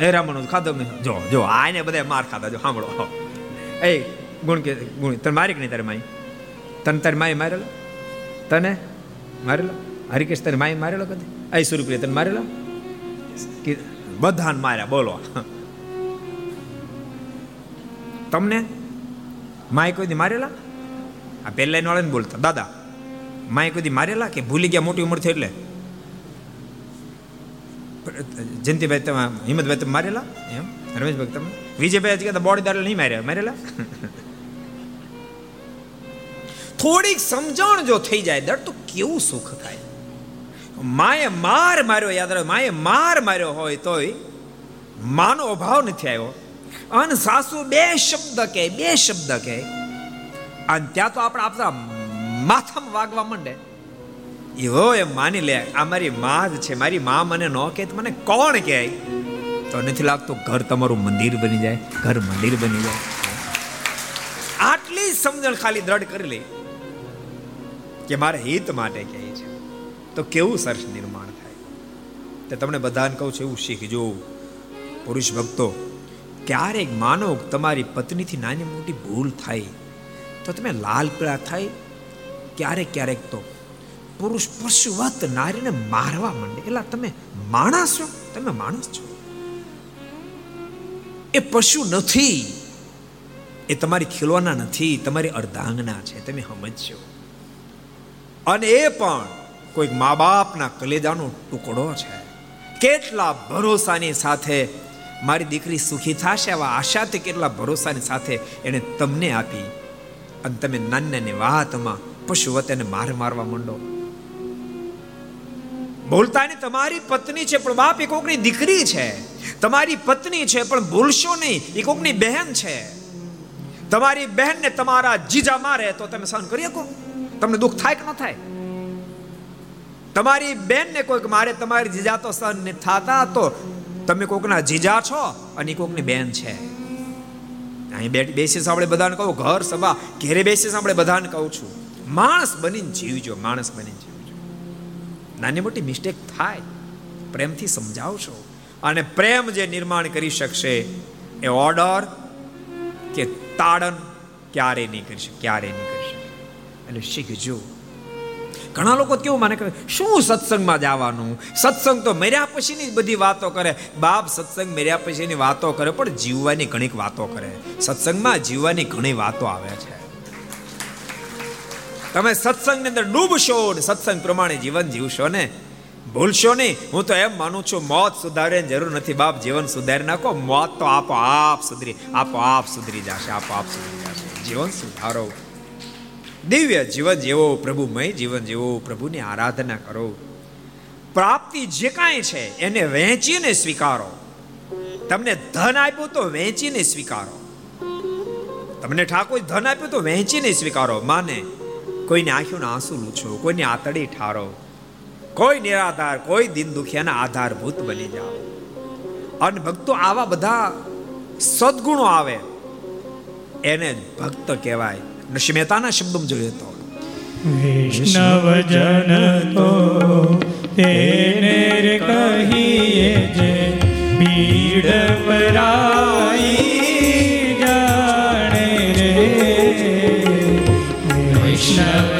એ રામણો ખાધો નહીં જો જો, આને બધા માર ખાધા. જો, સાંભળો. એ, ગુણ કે, ગુણ, તને મારી કે નહીં તારે માઈ? તને તારી માએ મારેલો? તને મારેલો? હરિકેશ, તારી માએ મારેલો કદી? એ, સુરપ્રિય, તને મારેલા? કે, બધાને માર્યા, બોલો. તમને માય કોઈ મારેલા? આ પહેલા વાળા ને બોલતા. દાદા માય કોઈ મારેલા કે ભૂલી ગયા મોટી ઉંમર થઈ એટલે? જયંતિભાઈ તમે હિંમતભાઈ તમે મારેલા? એમ? રમેશભાઈ તમે? વિજયભાઈ કહેતા બોડી દાડે નહીં માર્યા. મારેલા? થોડીક સમજણ જો થઈ જાય દર તો કેવું સુખ થાય? માએ માર માર્યો, યાદ રાખ, માએ માર માર્યો હોય તોય માનો અભાવ નથી આવ્યો. અન સાસુ બે શબ્દ કે બે શબ્દ કહે. અને ત્યાં તો આપણે આપણા માથામાં વાગવા માંડે. એવો એમ માની લે, આ મારી માં જ છે, મારી મા મને ન કહે તો મને કોણ કહે? તો નથી લાગતું ઘર તમારું મંદિર બની જાય, ઘર મંદિર બની જાય. આટલી સમજણ ખાલી દ્રઢ કરી લે કે મારે હિત માટે કહે છે. તો કેવું સરસ નિર્માણ થાય? તે તમને બધાને કહું છું, એવું શીખજો. પુરુષ ભક્તો, ક્યારેક માનો તમારી પત્નીથી નાની મોટી ભૂલ થાય, તો તમે લાલ પીળા થાય, ક્યારેક ક્યારેક તો પુરુષ પશુવત નારીને મારવા માંડે. એટલે તમે માણસ છો? તમે માણસ છો? એ પશુ નથી. એ તમારી ખીલવાના નથી, તમારી અર્ધાંગના છે. તમે સમજશો અને એ પણ કોઈક મા બાપના કલેજાનો ટુકડો છે. કેટલા ભરોસાની સાથે મારી દીકરી સુખી થશે એવા આશાથી કેટલા ભરોસાની સાથે એને તમને આપી. અને તમે નાની નાની વાતમાં પશુવત એને માર મારવા માંડો. બોલતાની તમારી પત્ની છે, પણ બાપ એ કોકની દીકરી છે. તમારી પત્ની છે, પણ ભૂલશો નહીં, એ કોકની બહેન છે. તમારી બહેનને તમારા જીજા મારે તો તમે સહન કરી શકો. તમને દુઃખ થાય કે ન થાય? તમારી બેનને કોઈક મારે તમારી જીજા તો સહન ને થતા, તો તમે કોકના જીજા છો અને કોકની બહેન છે. અહીં બેઠ બેસી સાંભળે બધાને કહું, ઘર સભા, ઘેરે બેસી સાંભળે બધાને કહું છું. માણસ બનીને જીવજો, માણસ બનીને નાની મોટી મિસ્ટેક થાય. પ્રેમથી સમજાવશો. અને પ્રેમ જે નિર્માણ કરી શકશે એ ઓર્ડર કે તાડન ક્યારે નહીં કરી શકે, ક્યારે નહીં કરી શકે. એટલે શીખજો. ઘણા લોકો કેવું માને કે શું સત્સંગમાં જવાનું સત્સંગ તો મર્યા પછીની બધી વાતો કરે. બાપ સત્સંગ મર્યા પછીની વાતો કરે, પણ જીવવાની ઘણી વાતો કરે. સત્સંગમાં જીવવાની ઘણી વાતો આવે છે. તમે સત્સંગની અંદર ડૂબશો ને સત્સંગ પ્રમાણે જીવન જીવશો ને? ભૂલશો નહીં. હું તો એમ માનું છું, મોત સુધારે જરૂર નથી. બાપ જીવન સુધારી નાખો. મોત તો આપો આપ સુધરી આપો આપ સુધરી જશે આપો આપ સુધરી જશે. જીવન સુધારો. દિવ્ય જીવન જેવો પ્રભુમય, જીવન જેવો પ્રભુની આરાધના કરો. પ્રાપ્તિ જે કાંઈ છે, એને વહેંચીને સ્વીકારો. તમને ધન આપ્યું તો વહેંચીને સ્વીકારો. તમને ઠાકોર ધન આપ્યું તો વહેંચીને સ્વીકારો. માને કોઈની આંખોના આંસુ લૂછો કોઈને આતડી ઠારો. કોઈ નિરાધાર, કોઈ દિન દુખિયાના આધારભૂત બની જાઓ. અને ભક્તો આવા બધા સદગુણો આવે, એને ભક્ત કહેવાય. નરસિંહ મહેતાના શબ્દમાં જોઈએ તો વૈષ્ણવજન તો તેને કહીએ જે પીડ પરાઈ Krishna.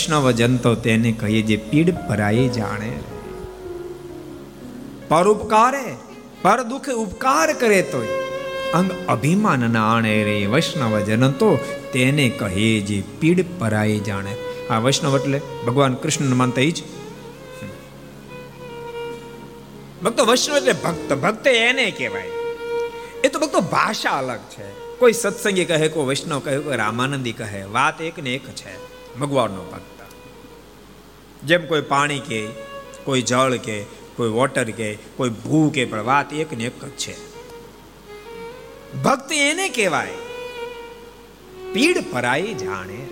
વૈષ્ણવજન તો તેને કહીએ જે પીડ પરાઈ જાણે. પર ઉપકારે, પર દુઃખ ઉપકાર કરે તોય. અંગ અભિમાન ના આણે રે વૈષ્ણવજન તો તેને કહીએ જે પીડ પરાય જાણે. આ વૈષ્ણવ એટલે ભગવાન કૃષ્ણ માનતા જ. ભક્તો વૈષ્ણવ એટલે ભક્ત ભક્ત એને કહેવાય. એ તો ભક્તો ભાષા અલગ છે. કોઈ સત્સંગી કહે, કોઈ વૈષ્ણવ કહે, કોઈ રામાનંદી કહે, વાત એક ને એક છે. ભગવાનનો ભક્ત. જેમ કોઈ પાણી કે, કોઈ જળ કે, કોઈ વોટર કે, કોઈ ભૂ કે, પણ વાત એક ને એક જ છે. ભક્ત એને કહેવાય, પીડ પરાઈ જાણે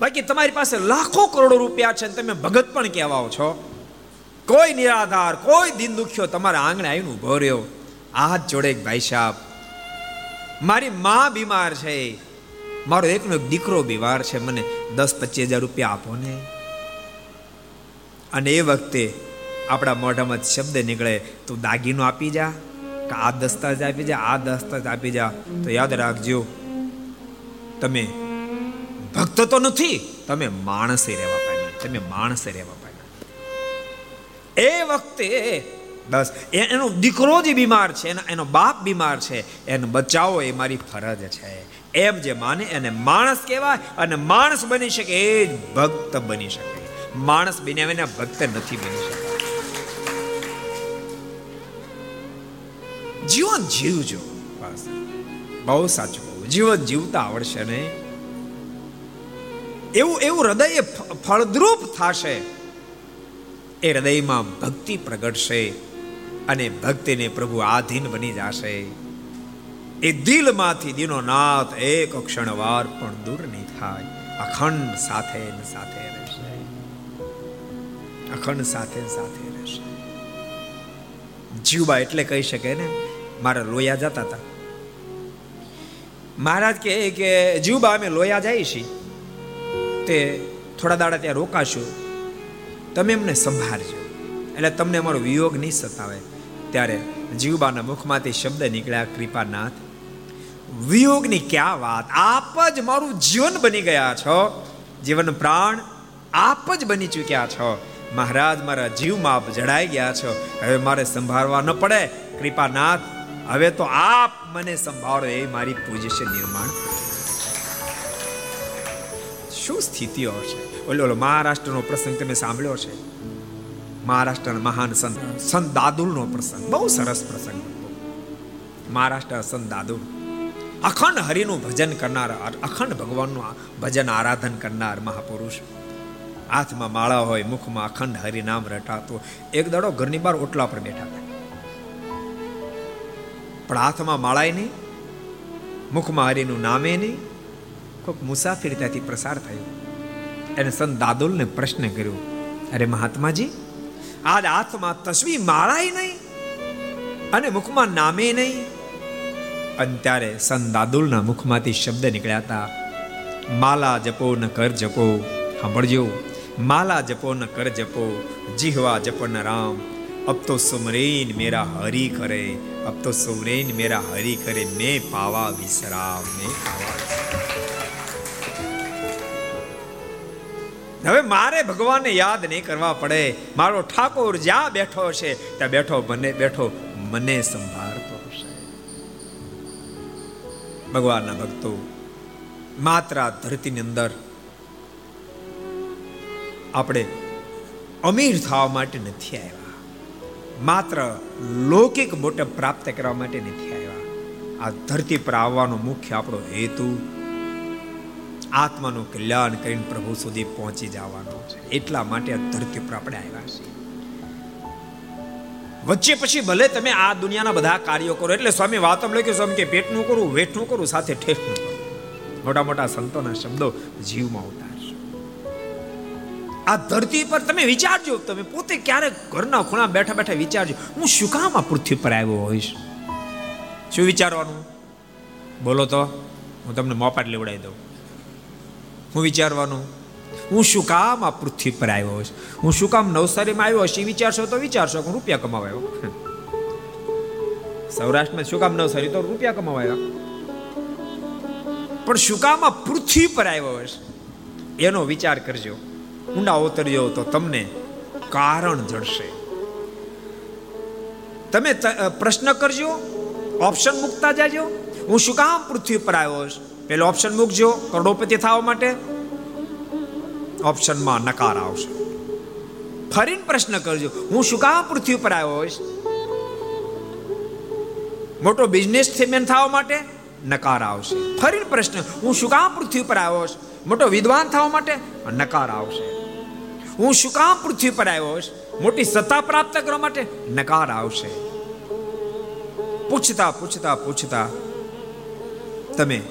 બાકી તમારી પાસે લાખો કરોડો રૂપિયા છે તમે ભગત પણ કહેવાઓ છો. કોઈ નિરાધાર, કોઈ દિન દુખ્યો તમારા આંગણે આવીને ઊભો રહ્યો. હાથ જોડે એક ભાઈ સાહેબ, મારી માં બીમાર છે. મારો એકનો એક દીકરો બીવાર છે, મને દસ પચીસ હજાર રૂપિયા આપો ને. અને એ વખતે આપણા મોઢામાં શબ્દ નીકળે, તું દાગીનો આપી જા, કે આ દસ્તાવેજ આપી જા, આ દસ્તાવેજ આપી જા. તો યાદ રાખજો, તમે ભક્ત તો નથી, તમે માણસે રહેવા પામ્યા, તમે માણસે રહેવા પામ્યા. એ વખતે બસ એનો દીકરો જે બીમાર છે, એનો એનો બાપ બીમાર છે, એને બચાવો એ મારી ફરજ છે. એમ જે માને એને માણસ કહેવાય અને માણસ બની શકે એ જ ભક્ત બની શકે. માણસ બન્યા વિના ભક્ત નથી બની શકે. જીવન જીવજો બસ. બહુ સાચું જીવન જીવતા આવડશે ને એવું એવું હૃદય ફળદ્રુપ થશે. એ હૃદયમાં ભક્તિ પ્રગટશે અને ભક્તિને પ્રભુ આધીન બની જશે. એ દિલમાંથી દીનો નાથ એક ક્ષણ વાર પણ દૂર નહીં થાય. અખંડ સાથે સાથે રહેશે. અખંડ સાથે સાથે રહેશે. જીવબા એટલે કહી શકે ને, મારા લોયા જતા હતા મહારાજ કહે કે જીવબા અમે લોયા જઈએ છીએ તે થોડા દાડા ત્યાં રોકાશું. તમે એમને સંભાળજો. એટલે તમને અમારો વિયોગ નહીં સતાવે. ત્યારે જીવબાના મુખમાંથી શબ્દ નીકળ્યા, કૃપાનાથ વિયોગની ક્યાં વાત? આપ જ મારું જીવન બની ગયા છો. જીવન પ્રાણ આપ જ બની ચૂક્યા છો. મહારાજ, મારા જીવમાં આપ જડાઈ ગયા છો. હવે મારે સંભાળવા ન પડે. કૃપાનાથ, હવે તો આપ મને સંભાળો. એ મારી પોઝિશન નિર્માણ. શું સ્થિતિઓ છે? ઓલો ઓલો, મહારાષ્ટ્રનો પ્રસંગ તમે સાંભળ્યો છે? મહારાષ્ટ્રના મહાન સંત સંત દાદુલનો પ્રસંગ. બહુ સરસ પ્રસંગ મહારાષ્ટ્ર સંત દાદુલ. અખંડ હરિનું ભજન કરનાર, અખંડ ભગવાનનું ભજન આરાધન કરનાર મહાપુરુષ. હાથમાં માળા હોય, મુખમાં અખંડ હરિનામ રટાતો, એક દડો ઘરની બહાર ઓટલા પર બેઠા હતા પણ હાથમાં માળાય નહીં, મુખમાં હરિનું નામે નહીં, કોઈક મુસાફિર ત્યાંથી પ્રસાર થયો. એને સંત દાદુલને પ્રશ્ન કર્યો, અરે મહાત્માજી, આજ હાથમાં તસવી માળાય નહીં અને મુખમાં નામે નહીં? અને ત્યારે સંત દાદુલના મુખમાંથી શબ્દ નીકળ્યા હતા, માલા જપો ન કર જપો. સાંભળજો, માલા જપો ન કર જપો, જીહવા જપો ન રામ. અબ તો સુમરેન મેરા હરી કરે, અબ તો સુમરેન મેરા હરી કરે, મે પાવા વિસરામ મે પાવા હવે મારે ભગવાનને યાદ નહીં કરવા પડે. મારો ઠાકોર જ્યાં બેઠો છે, ત્યાં બેઠો મને બેઠો મને સંભાળતો છે ભગવાનના ભક્તો, માત્ર આ ધરતીની અંદર આપણે અમીર થવા માટે નથી આવ્યા. માત્ર લૌકિક મોટે પ્રાપ્ત કરવા માટે નથી આવ્યા. આ ધરતી પર આવવાનો મુખ્ય આપણો હેતુ આત્માનું કલ્યાણ કરીને પ્રભુ સુધી પહોંચી જવાનો છે. એટલા માટે આ ધરતી પર આપણે આવ્યા છીએ. વચ્ચે પછી ભલે તમે આ દુનિયાના બધા કાર્યો કરો, એટલે સ્વામી વાતમ લખ્યું, સ્વામી કે પેટનું કરું, વેઠનું કરું, સાથે ઠેઠનું કરું. મોટા મોટા સંતોના શબ્દો જીવમાં ઉતારશો. આ ધરતી પર તમે વિચારજો, તમે પોતે ક્યારેક ઘરના ખૂણા બેઠા બેઠા વિચારજો, હું શું કામ આ પૃથ્વી પર આવ્યો હોઈશ? શું વિચારવાનું? બોલો તો, હું તમને મોપાટ લેવડાવી દઉં. હું વિચારવાનું? હું શું કામ આ પૃથ્વી પર આવ્યો હોઈશ? હું શું કામ નવસારીમાં આવ્યો હશે વિચારશો તો વિચારશો કે રૂપિયા કમાવા આવ્યો સૌરાષ્ટ્રમાં શું કામ નવસારી? તો રૂપિયા કમાવા પણ શું કામ આ પૃથ્વી પર આવ્યો હશે એનો વિચાર કરજો. ઊંડા ઉતરજો તો તમને કારણ જડશે તમે પ્રશ્ન કરજો, ઓપ્શન મૂકતા જાજો. હું શું કામ પૃથ્વી પર આવ્યો છું પેલો ઓપ્શન મૂકજો, કરોડોપતિ થવા માટે. ઓપ્શનમાં નકાર આવશે. ફરીને પ્રશ્ન કરજો, હું શું કામ પૃથ્વી પર આવ્યો હોઈશ? મોટો બિઝનેસ મેન થવા માટે? નકાર આવશે. ફરીને પ્રશ્ન, હું શું કામ પૃથ્વી પર આવ્યો હોઈશ? મોટો વિદ્વાન થવા માટે? નકાર આવશે. હું શું કામ પૃથ્વી પર આવ્યો હોઈશ? મોટી સત્તા પ્રાપ્ત કરવા માટે? નકાર આવશે. પૂછતા પૂછતા પૂછતા તમે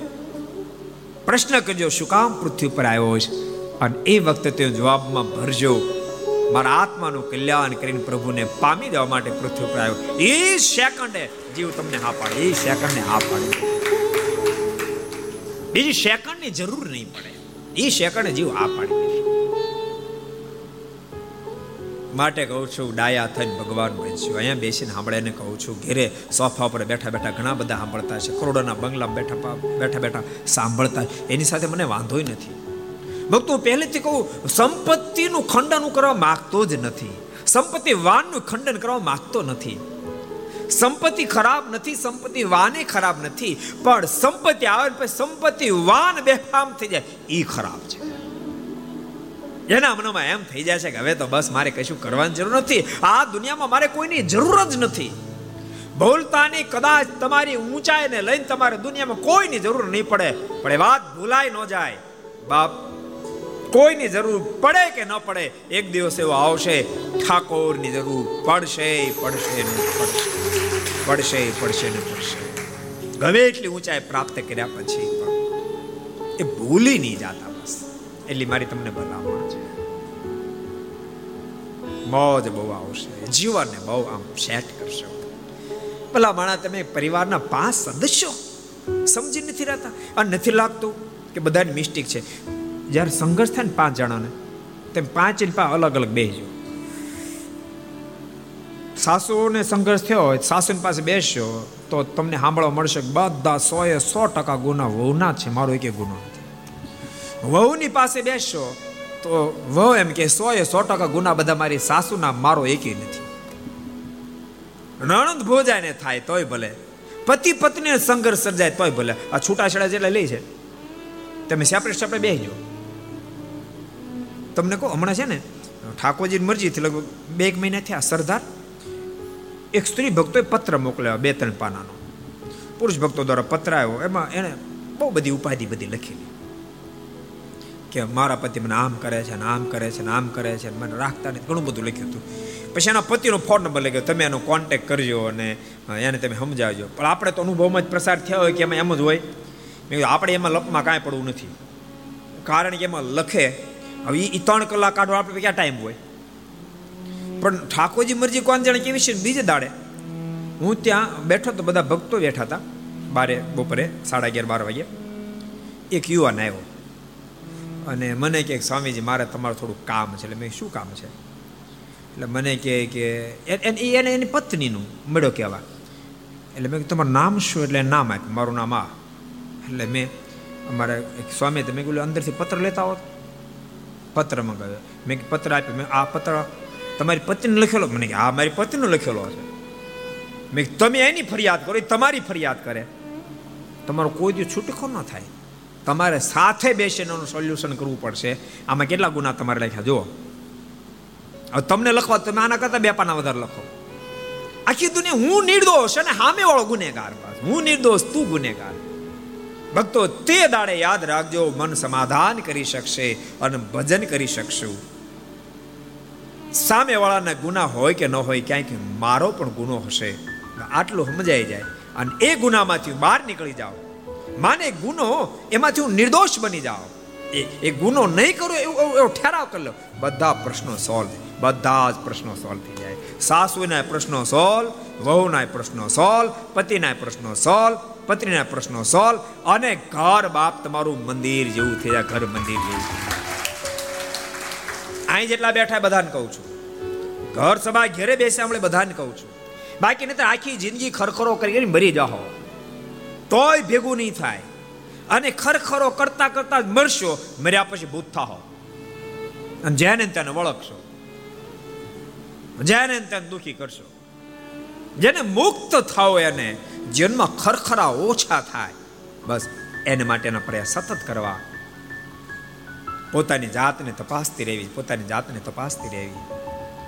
પ્રશ્ન કરજો, શું કામ પૃથ્વી પર આવ્યો છે અને એ વખતે તે જવાબમાં ભરજો. મારા આત્માનું કલ્યાણ કરીને પ્રભુને પામી દેવા માટે પૃથ્વી પર આવ્યો. એ સેકન્ડે જીવ તમને હા પાડે. એ સેકન્ડને હા પાડે. બીજી સેકન્ડની જરૂર નહીં પડે. એ સેકન્ડે જીવ હા પાડી માટે કહું છું, ડાયા થઈને ભગવાન બનશું. અહીંયા બેસીને સાંભળે કહું છું, ઘેરે સોફા પર બેઠા બેઠા ઘણા બધા સાંભળતા છે કરોડોના બંગલા બેઠા બેઠા બેઠા સાંભળતા એની સાથે મને વાંધોય નથી. ભક્તો પહેલેથી કહું, સંપત્તિનું ખંડન કરવા માગતો જ નથી. સંપત્તિ વાનનું ખંડન કરવા માગતો નથી. સંપત્તિ ખરાબ નથી, સંપત્તિ વાને ખરાબ નથી, પણ સંપત્તિ આવે પછી સંપત્તિ વાન બેફામ થઈ જાય એ ખરાબ છે. એના મનમાં એમ થઈ જાય છે કે હવે તો બસ મારે કશું કરવાની જરૂર નથી. આ દુનિયામાં મારે કોઈની જરૂર જ નથી. ભૂલતાની કદાચ તમારી ઊંચાઈને લઈને તમારે દુનિયામાં કોઈની જરૂર નહીં પડે. પણ એ વાત ભૂલાય ન જાય. બાપ કોઈની જરૂર પડે કે ન પડે, એક દિવસ એવો આવશે, ઠાકોરની જરૂર પડશે પડશે પડશે. પડશે ને પડશે. ગમે એટલી ઊંચાઈ પ્રાપ્ત કર્યા પછી એ ભૂલી નહીં જાતા બસ. એટલી મારી તમને ભલામણ છે. મોજ બહુ આવશે. જીવનને બહુ આમ સેટ કરશો. ભલા માણા તમે પરિવારના પાંચ સદસ્યો. સમજી નથી રહેતા. અને નથી લાગતું કે બધાની મિસ્ટેક છે. જ્યારે સંઘર્ષ થાય ને પાંચ જણાને, તેમ પાંચ પા અલગ અલગ બેસજો. સાસુને સંઘર્ષ થયો હોય સાસુની પાસે બેસશો તો તમને સાંભળવા મળશે બધા સો એ સો ટકા ગુના વહુના છે, મારો એક ગુનો વહુની પાસે બેસશો તો વહુ એમ કે સો એ સો ટકા ગુના બધા મારી સાસુના, મારો એકે નથી. નણંદ ભોજાને થાય તોય ભલે. પતિ પત્ની સંઘર્ષ સર્જાય તોય ભલે. આ છૂટાછેડા જેટલા લે છે. તમે સેપરેટ સેપરેટ બેસજો. તમને કહો, હમણાં છે ને, ઠાકોરજીની મરજીથી લગભગ બે એક મહિના થયા, સરદાર, એક સ્ત્રી ભક્તોએ પત્ર મોકલ્યો બે ત્રણ પાનાનો. પુરુષ ભક્તો દ્વારા પત્ર આવ્યો, એમાં એણે બહુ બધી ઉપાધિ બધી લખેલી. કે મારા પતિ મને આમ કરે છે, ને આમ કરે છે, ને આમ કરે છે મને રાખતા નથી, ઘણું બધું લખ્યું હતું. પછી એના પતિનો ફોન નંબર લખ્યો, તમે એનો કોન્ટેક કરજો અને એને તમે સમજાવજો. પણ આપણે તો અનુભવમાં જ પ્રસાર થયા હોય કે એમાં એમ જ હોય. મેં આપણે એમાં લપમાં કાંઈ પડવું નથી. કારણ કે એમાં લખે હવે એ ત્રણ કલાક કાઢવા આપણે ક્યાં ટાઈમ હોય? પણ ઠાકોરજી મરજી કોણ જાણે કેવી છે બીજે દાડે? હું ત્યાં બેઠો તો બધા ભક્તો બેઠા હતા, બારે બપોરે સાડા અગિયાર, બાર વાગે એક યુવાન આવ્યો. અને મને કે, સ્વામીજી, મારે તમારું થોડું કામ છે. એટલે મેં શું કામ છે? એટલે મને કહે કે એને એની પત્નીનું મળ્યો કહેવા. એટલે મેં તમારું નામ શું? એટલે નામ આપ્યું. મારું નામ આ. એટલે મેં અમારે એક સ્વામી તમે બોલે અંદરથી પત્ર લેતા હોત પત્ર મંગાવ્યો. મેં પત્ર આપ્યો. મેં આ પત્ર તમારી પત્નીને લખેલો. મને આ મારી પત્નીનો લખેલો છે. મેં તમે એની ફરિયાદ કરો, એ તમારી ફરિયાદ કરે. તમારો કોઈ દિવસ છૂટકો ન થાય. તમારે સાથે બેસીને એનું સોલ્યુશન કરવું પડશે. આમાં કેટલા ગુના તમારે લખ્યા? જુઓ. હવે તમને લખવા તમે આના કરતા બે પાના વધારે લખો. આખી દુનિયા હું નિર્દોષ અને સામે વાળો ગુનેગાર હું નિર્દોષ, તું ગુનેગાર. ભક્તો, તે દાડે યાદ રાખજો, મન સમાધાન કરી શકશે અને ભજન કરી શકશું. સામે વાળાના ગુના હોય કે ન હોય, ક્યાંક મારો પણ ગુનો હશે. આટલું સમજાઈ જાય. અને એ ગુનામાંથી બહાર નીકળી જાઓ. માને ગુનો, એમાંથી હું નિર્દોષ બની જાઓ. એ એ ગુનો નહીં કરો, એવું, એવો ઠેરાવ કરી લો. બધા પ્રશ્નો સોલ્વ બધા જ પ્રશ્નો સોલ્વ થઈ જાય. સાસુના પ્રશ્નો સોલ્વ વહુના પ્રશ્નો સોલ્વ પતિના પ્રશ્નો સોલ્વ પત્નીના પ્રશ્નો સોલ્વ અને ઘર બાપ તમારું મંદિર જેવું થઈ જાય, ઘર મંદિર જેવું અહીં જેટલા બેઠા બધાને કહું છું. ઘર સભા ઘેરે બેસે આપણે બધાને કહું છું. બાકી નહીં આખી જિંદગી ખરખરો કરી મરી જાઓ. તોય ભેગું નહીં થાય. અને ખરખરો કરતા કરતા મરશો, મર્યા પછી ભૂત થાઓ અને જેને તેને વળખશો જેને તેને દુખી કરશો. જેને મુક્ત થાઓ એને જીવનમાં ખરખરા ઓછા થાય. બસ, એને માટેના પ્રયાસ સતત કરવા. પોતાની જાતને તપાસતી રહેવી, પોતાની જાતને તપાસતી રહેવી.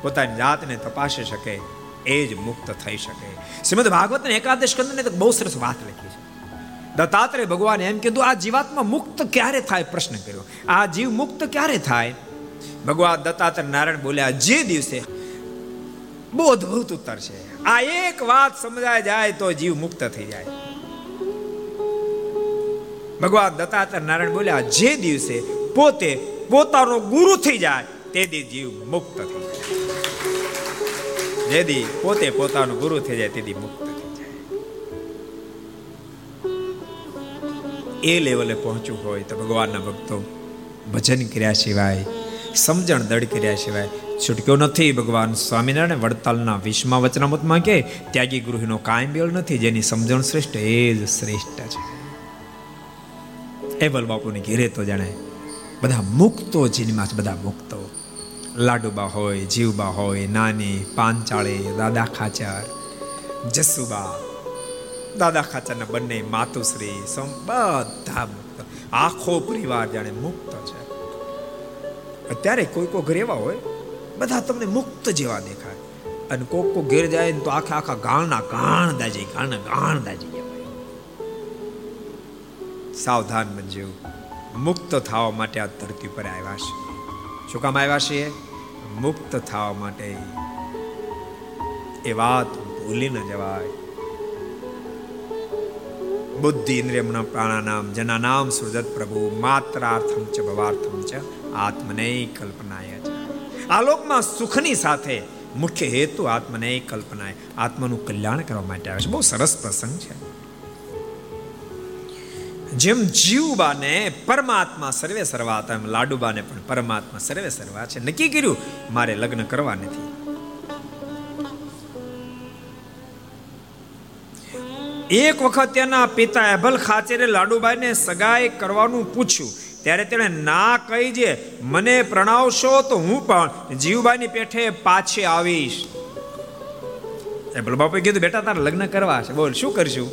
પોતાની જાતને તપાસી શકે, એ જ મુક્ત થઈ શકે. શ્રીમદ ભાગવતને એકાદશ કંદને તો બહુ સરસ વાત લખી છે. દત્તાત્રેય ભગવાને એમ કીધું, આ જીવાત્મા મુક્ત ક્યારે થાય? પ્રશ્ન કર્યો. આ જીવ મુક્ત ક્યારે થાય? ભગવાન દત્તાત્રેય નારાયણ બોલ્યા, જે દિવસે. બહુ અદભુત ઉત્તર છે. આ એક વાત સમજાય જાય તો જીવ મુક્ત થઈ જાય. ભગવાન દત્તાત્રેય નારાયણ બોલ્યા, જે દિવસે પોતે પોતાનો ગુરુ થઈ જાય, તે દી જીવ મુક્ત થઈ જાય. જેદી પોતે પોતાનો ગુરુ થઈ જાય તેથી મુક્ત થઈ જાય. એ લેવલે પહોંચવું હોય તો ભગવાનના ભક્તો ભજન કર્યા સિવાય, સમજણ દળ કર્યા સિવાય છૂટક્યો નથી. ભગવાન સ્વામિનારાયણ વડતાલના વિશ્વમાં વચનામતમાં કે ત્યાગી ગૃહનો કાયમ બેળ નથી, જેની સમજણ શ્રેષ્ઠ એ જ શ્રેષ્ઠ છે. એવલ બાપુની ઘેરે તો જાણે બધા મુક્તો જીનમાં બધા મુક્તો. લાડુબા હોય, જીવબા હોય, નાની, પાંચાળી, દાદા ખાચર, જસુબા. દાદા ખાચરના બંને માતુશ્રી બધા મુક્ત. આખો પરિવાર જાણે મુક્ત છે. અત્યારે કોઈ કોઈ ઘરે એવા હોય બધા તમને મુક્ત જેવા દેખાય. અને કોક કોક ઘેર જાય તો આખા આખા ગાણના ગાણ દાજી, ગાળના ગાણ દાજી સાવધાન બનજો. મુક્ત થવા માટે આ ધરતી પર આવ્યા છે શું કામ આવ્યા છે મુક્ત થવા માટે. એ વાત ભૂલી ન જવાય. બુદ્ધિ ઇન્દ્રિયમના પ્રાણાનામ જનાનામ સુરજત પ્રભુ, માત્રાર્થમ ચ, ભવાર્થમ ચ, આત્મને કલ્પનાય આલોકમાં સુખની સાથે મુખ્ય હેતુ આત્મને કલ્પના આત્માનું કલ્યાણ કરવા માટે આવે છે. બહુ સરસ પ્રસંગ છે. જેમ જીવબાને પરમાત્મા સર્વે સર્વા હતા, એમ લાડુબાને પણ પરમાત્મા સર્વે સર્વા છે. નક્કી કર્યું, મારે લગ્ન કરવા નથી. એક વખત તેના પિતા એભલ ખાચરે લાડુબાઈને સગાઈ કરવાનું પૂછ્યું. ત્યારે તેણે ના કહી જે, મને પ્રણાવશો તો હું પણ જીવબાની પેઠે પાછે આવીશ. એભલ બાપુએ કીધું, બેટા, તારે લગ્ન કરવા છે. બોલ, શું કરશું?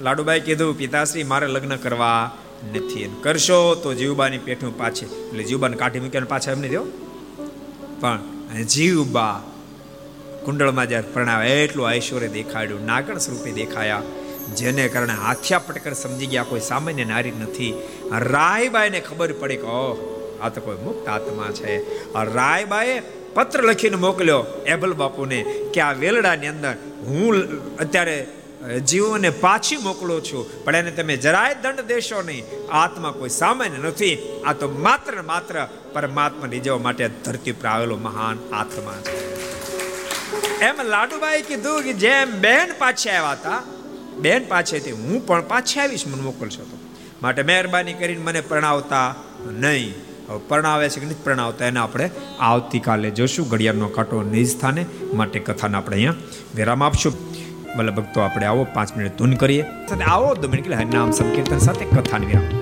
લાડુબાઈ કીધું, પિતાશ્રી, મારે લગ્ન કરવા નથી. કરશો તો જીવબાની પેઠું પાછી એટલે જીવબાને કાઢી મૂક્યા પાછા એમને દો પણ જીવબા કુંડળમાં જ્યારે પ્રણાવે, એટલું ઐશ્વર્ય દેખાડ્યું, નાગણ સ્વરૂપે દેખાયા. જેને કારણે હાથિયા પટકર સમજી ગયા, કોઈ સામાન્ય નારી નથી. રાયબાઈને ખબર પડી કે, ઓહ, આ તો કોઈ મુક્ત આત્મા છે. રાયબાએ પત્ર લખીને મોકલ્યો એબલ બાપુને કે આ વેલડાની અંદર હું અત્યારે જીવોને પાછી મોકલો છું. પણ એને તમે જરાય દંડ દેશો નહીં. આત્મા કોઈ સામાન્ય નથી. આ તો માત્ર માત્ર પરમાત્મા રીઝવવા માટે ધરતી પર આવેલો મહાન આત્મા છે. એમ લાડુબાઈ કીધું કે જેમ બેન પાછી આવ્યા હતા બેન પાછેથી હું પણ પાછી આવીશ, મને મોકલશો તો. માટે મહેરબાની કરીને મને પ્રણાવતા નહીં. હવે પરણાવે છે કે નથી પ્રણાવતા, એને આપણે આવતીકાલે જોશું. ઘડિયાળનો કાંટો નિજ સ્થાને, માટે કથાને આપણે અહીંયા વિરામ આપશું. ભલે ભક્તો, આપણે આવો પાંચ મિનિટ ધૂન કરીએ. સાથે આવો દો મિનિટ નામ સંકીર્તન સાથે કથાને વિરામ.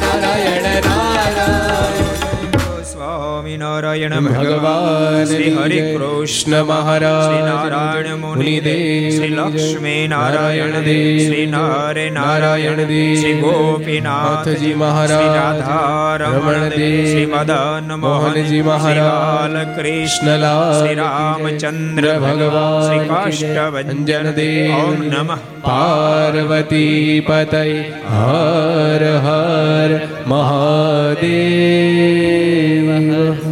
સ્વામિનારાયણ ભગવાન શ્રી હરિ. કૃષ્ણ મહારાજ શ્રી નારાયણ મુનિ દેવ શ્રી લક્ષ્મી નારાયણ નારાયણ દેવ. શ્રી નારે નારાયણ નારાયણ દેવ. શ્રી ગોપીનાથજી નાથજી મહારાજ. શ્રી રાધા રમણ રમણ દેવ. શ્રી મદન મોહનજી મહારાજ. કૃષ્ણ કૃષ્ણલાલ શ્રી રામચંદ્ર ભગવાન શ્રી કાષ્ટભન દેવ ઓમ નમઃ પાર્વતી પતય હર હર મહાદેવ